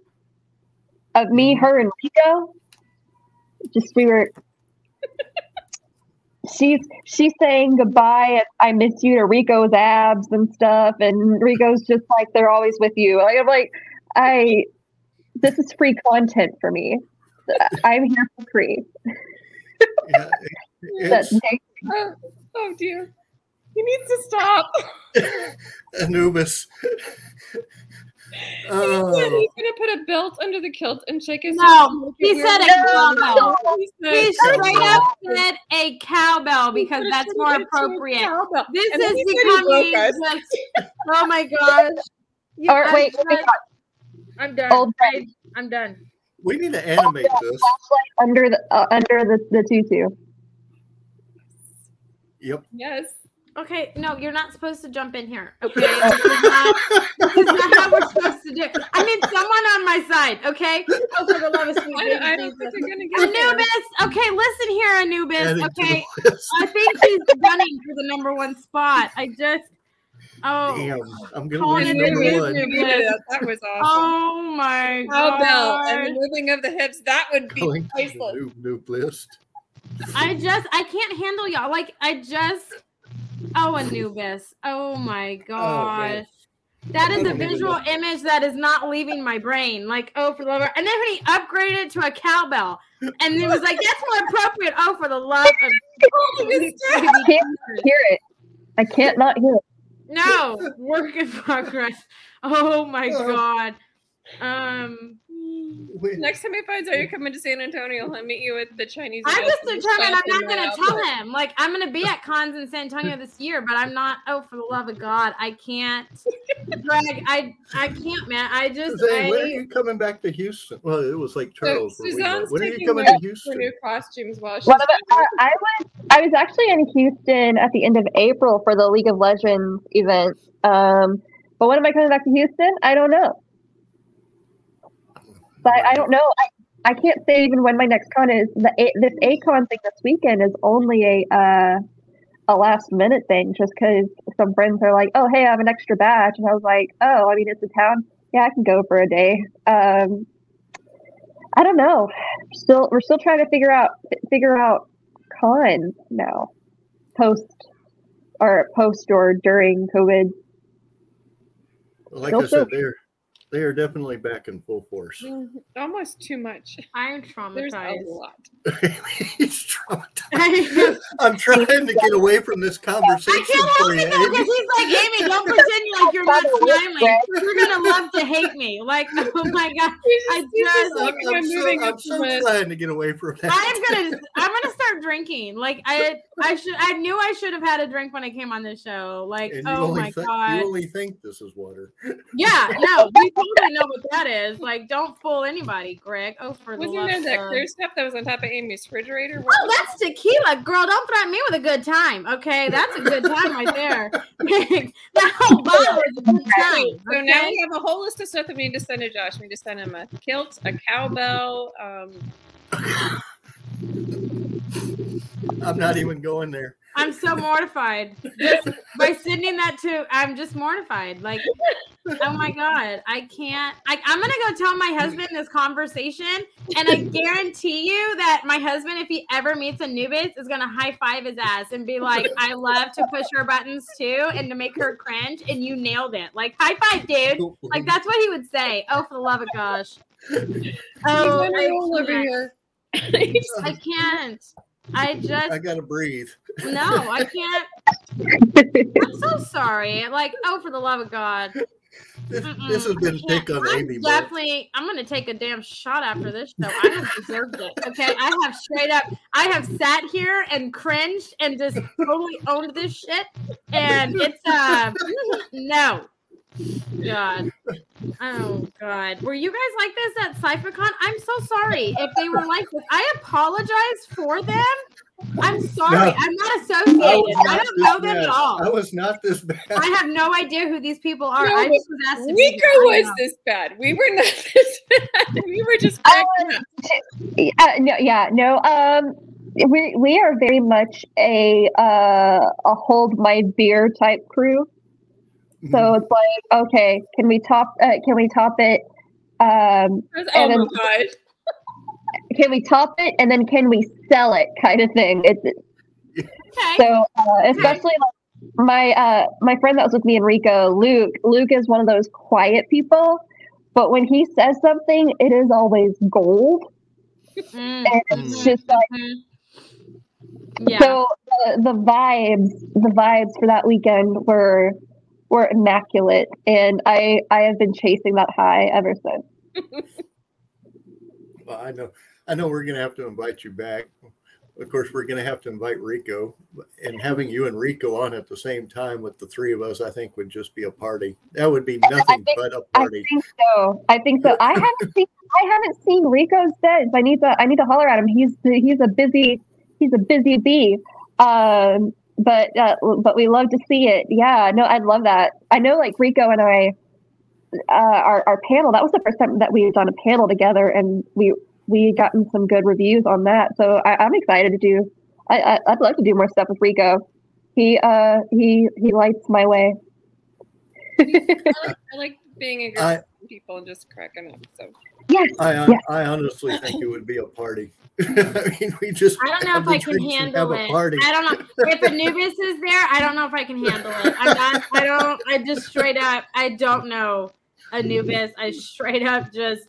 of me, her, and Ricco, just we were she's she's saying goodbye and I miss you to Ricco's abs and stuff and Ricco's just like they're always with you. Like, I'm like I this is free content for me. I'm here for free. Yeah, That's it's Oh, oh dear. He needs to stop. Anubis. He said Oh, he's gonna put a belt under the kilt and shake his No, he said a No, cowbell. He said- He straight up said a cowbell because that's more appropriate. This And is he said he broke becoming just. Oh my gosh. You- Or I'm wait, done. wait, I'm done. Old I, I'm done. we need to animate this. under the uh, under the, the tutu. Yep. Yes. Okay, no, you're not supposed to jump in here. Okay, this is not, this is not how we're supposed to do. I need someone on my side. Okay. Oh, for the love of sweet I, baby I don't Jesus. think you're gonna get there. Anubis. Okay, listen here, Anubis. Adding Okay. I think he's gunning for the number one spot. I just. Oh. Damn, I'm gonna Calling lose it number Anubis. one. You did it. That was awesome. Oh my Cowbell god! and the moving of the hips. That would be Going to the priceless. new, new list. I just I can't handle y'all. Like I just oh Anubis. Oh my gosh. that is a visual image that is not leaving my brain. Like, oh for the love of and then when he upgraded it to a cowbell and it was like that's more appropriate. Oh for the love of I can't hear it. I can't not hear it. no work in progress. Oh my god. Um We- Next time he finds out you're coming to San Antonio, he'll meet you at the Chinese. I'm just determined. I'm not going to tell Apple. him. Like, I'm going to be at cons in San Antonio this year, but I'm not. Oh, for the love of God, I can't. Greg, I I can't, man. I just. Say, when are you coming back to Houston? Well, it was like So Charles. where we were. Suzanne's When are you taking coming my- to For Houston? new costumes while she's. One of uh, I was I was actually in Houston at the end of April for the League of Legends event. Um, but when am I coming back to Houston? I don't know. But I, I don't know. I, I can't say even when my next con is. The A- this A-Kon thing this weekend is only a uh, a last minute thing, just because some friends are like, "Oh, hey, I have an extra badge," and I was like, "Oh, I mean, it's a town. Yeah, I can go for a day." Um, I don't know. Still, we're still trying to figure out figure out cons now, post or post or during COVID. Like I Also- said, they're they are definitely back in full force. Mhm. Almost too much. I'm There's a traumatized. lot. He's traumatized. I I'm trying to get away from this conversation I can't for help it though, because he's like, Aimee, don't pretend like you're not smiling. You're gonna love to hate me. Like, oh my god, I just, he's just just- I'm, I'm so, moving I'm so from trying to get away from that. I'm gonna, I'm gonna start drinking. Like, I, I should, I knew I should have had a drink when I came on this show. Like, and oh my think, god, you only think this is water. yeah, no, we totally know what that is. Like, don't fool anybody, Greg. Oh, for the love. Wasn't love there that clear stuff that was on top of Aimee's refrigerator? Oh, was that's tequila, girl. Don't threaten me with a good time, okay? That's a good time right there. that whole bottle is a good time. Wait, so now we have a whole list of stuff that we need to send to Josh. We need to send him a kilt, a cowbell. Um, I'm not even going there. I'm so mortified. Just by sending that to, I'm just mortified. Like, oh my god, I can't. I, I'm gonna go tell my husband this conversation, and I guarantee you that my husband, if he ever meets Anubis, is gonna high five his ass and be like, "I love to push her buttons too, and to make her cringe, and you nailed it. Like, high five, dude." Like that's what he would say. Oh, for the love of gosh. Oh, a I can't. here. I can't. I just I gotta breathe. no, I can't. I'm so sorry. Like, oh, for the love of God. This, this has been pick on I'm Aimee. definitely. I'm gonna take a damn shot after this show. I have deserved it. Okay, I have straight up. I have sat here and cringed and just totally owned this shit, and it's uh no. God. Oh God. Were you guys like this at CyPhiCon? I'm so sorry if they were like this. I apologize for them. I'm sorry. No. I'm not I associated. was I not don't this know them bad. at all. I was not this bad. I have no idea who these people are. No, I just was asked to be Rico here. Was know. this bad. We were not this bad. We were just I cracking uh, no, yeah, no. Um, we we are very much a uh, a hold my beer type crew. Mm-hmm. So it's like, okay, can we top? Uh, can we top it? Um, Oh and my god. can we top it, and then can we sell it? Kind of thing. It's Okay. so uh, especially like my uh, my friend that was with me, Enrico, Luke. Luke is one of those quiet people, but when he says something, it is always gold, Mm, and it's Mm. just like. mhm. Yeah. So the, the vibes, the vibes for that weekend were were immaculate, and I I have been chasing that high ever since. Well, I know. I know we're gonna have to invite you back. Of course, we're gonna have to invite Ricco, and having you and Ricco on at the same time with the three of us, I think would just be a party. That would be nothing think- but a party. I think so. I think so. I haven't seen I haven't seen Ricco's beds. I need to I need to holler at him. He's he's a busy he's a busy bee. Um, but uh, but we love to see it. Yeah, no, I'd love that. I know, like Ricco and I, uh, our our panel. That was the first time that we had done a panel together, and we we gotten some good reviews on that. So I, I'm excited to do. I, I I'd love to do more stuff with Ricco. He uh he he lights my way. I like, I like being a groups I- with people and just cracking up. So yes. I Yeah. I honestly think it would be a party. I mean, we just I don't know if I can handle have a it. party. I don't know if Anubis is there. I don't know if I can handle it. I'm not. I don't. I just straight up. I don't know Anubis. I straight up just.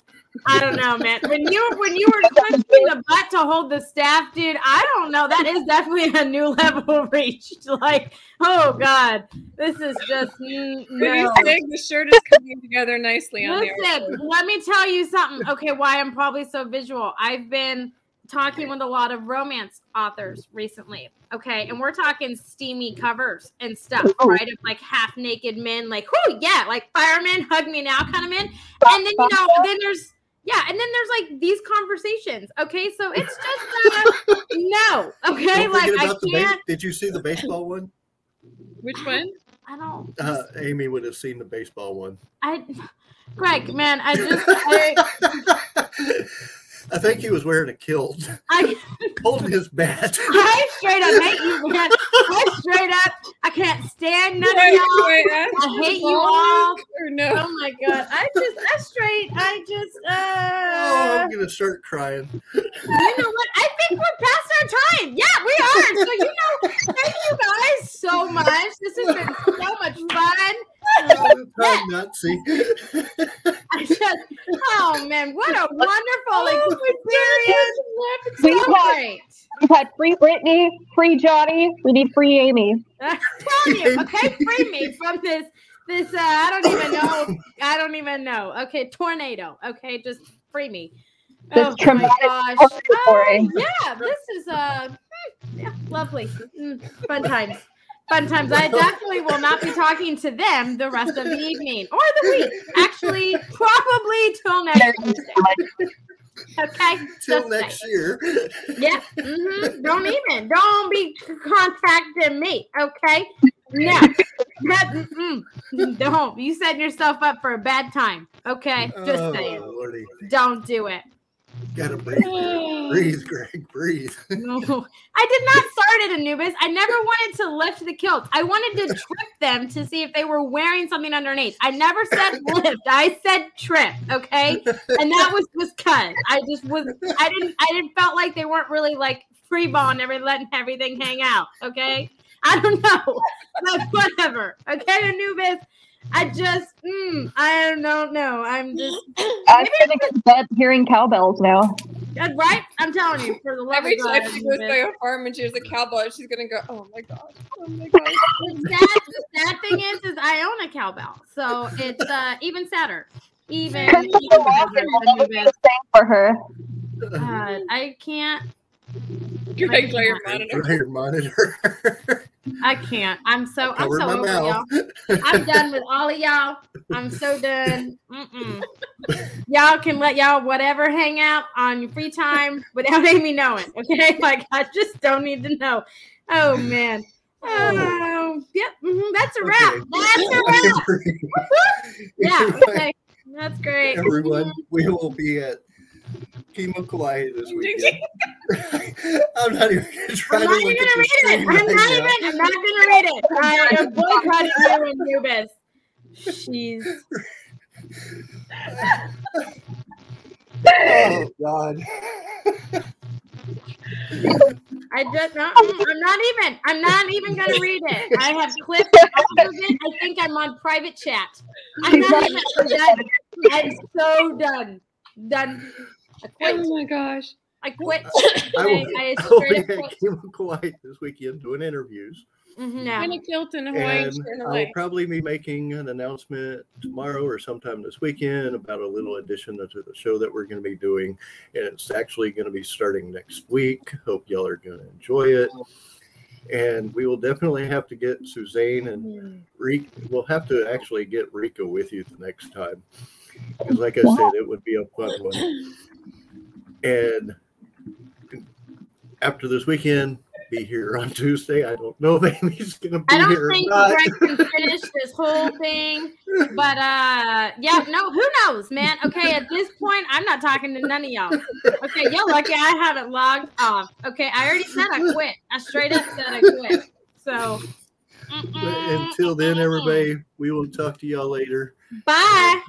I don't know, man. When you when you were clenching the butt to hold the staff, dude. I don't know. That is definitely a new level reached. Like, oh god, this is just mm, Pretty no. sick. The shirt is coming together nicely on there. Listen, let me tell you something. Okay, why I'm probably so visual. I've been talking with a lot of romance authors recently. Okay, and we're talking steamy covers and stuff, right? Of like half naked men, like, oh yeah, like firemen, hug me now kind of men. And then you know, then there's yeah, and then there's like these conversations. Okay, so it's just uh, no. Okay, like I about the base- can't. Did you see the baseball one? Which one? I don't. Uh, Amy would have seen the baseball one. I, Greg, man, I just I, I think he was wearing a kilt, I holding his bat. I straight up hate you, man. I straight up, I can't stand none of y'all. wait, I hate the you all. No? Oh my god, I just, I straight, I just, Oh, uh, I'm gonna start crying. you know what? I think we're past our time. Yeah, we are. So you know, thank you guys so much. This has been so much fun. I'm Nazi. I just, oh man, what a wonderful experience. We've had- great. We've had free Brittany, free Johnny. We need free Amy. I'm telling you, okay, free me from this. This uh, I don't even know. I don't even know. Okay, tornado. Okay, just free me. This oh my gosh. horror Oh, yeah, this is uh, hmm, yeah, lovely. Mm, fun times. Fun times. I definitely will not be talking to them the rest of the evening or the week. Actually, probably till next Tuesday. Okay. Till next saying. year. Yeah. hmm Don't even. Don't be contacting me. Okay. No. That- Don't. You set yourself up for a bad time. Okay. Just oh, saying. Lordy. Don't do it. Gotta breathe. breathe, Greg. Breathe. No. I did not start at Anubis. I never wanted to lift the kilt. I wanted to trip them to see if they were wearing something underneath. I never said lift. I said trip. Okay. And that was just cut. I just was I didn't I didn't felt like they weren't really like free balling every letting everything hang out. Okay. I don't know. But whatever. Okay, Anubis. I just mm, I don't know. I'm just I'm gonna get to bed hearing cowbells now. uh, right. I'm telling you, for the love Every of God, time she goes Anubis. by a farm and she hears a cowbell, she's gonna go, "Oh my god! Oh my god!" the sad, the sad thing is, is I own a cowbell, so it's uh, even sadder. Even, Because even the walking sadder will than never be same for her. God, I can't. Greg, play your monitor. Try your monitor. I can't. I'm so. I'm so over y'all. I'm done with all of y'all. I'm so done. Mm-mm. Y'all can let y'all whatever hang out on your free time without Aimee knowing. Okay, like I just don't need to know. Oh man. Oh, yep. mhm, that's a wrap. Okay. That's a wrap. Yeah. Okay. That's great. Everyone, we will be at Kimo Kauai this weekend. I'm not even gonna try I'm to not look even at gonna read it. I'm right not now. even. I'm not gonna read it. I am boycotting you and Anubis. Jeez. Oh God. I just. uh, I'm not even. I'm not even gonna read it. I have clipped all of it. I think I'm on private chat. I'm not even. Done. I'm so done. Done. I quit. Oh my gosh! I quit. I will, I, I I will be straight up at Kimo Kauai this weekend doing interviews. Mhm, In no. a kilt and a Hawaiian And shirt and a I'll probably be making an announcement tomorrow or sometime this weekend about a little addition to the show that we're going to be doing. And it's actually going to be starting next week. Hope y'all are going to enjoy it. And we will definitely have to get Suzanne and Ricco. We'll have to actually get Ricco with you the next time. Because, like I said, it would be a fun one. And after this weekend, be here on Tuesday. I don't know if Aimee's to be I don't think. Greg can finish this whole thing, but uh, yeah, no, who knows, man? Okay, at this point, I'm not talking to none of y'all. Okay, y'all lucky I haven't logged off. Okay, I already said I quit. I straight up said I quit. So, until then, everybody, we will talk to y'all later. bye.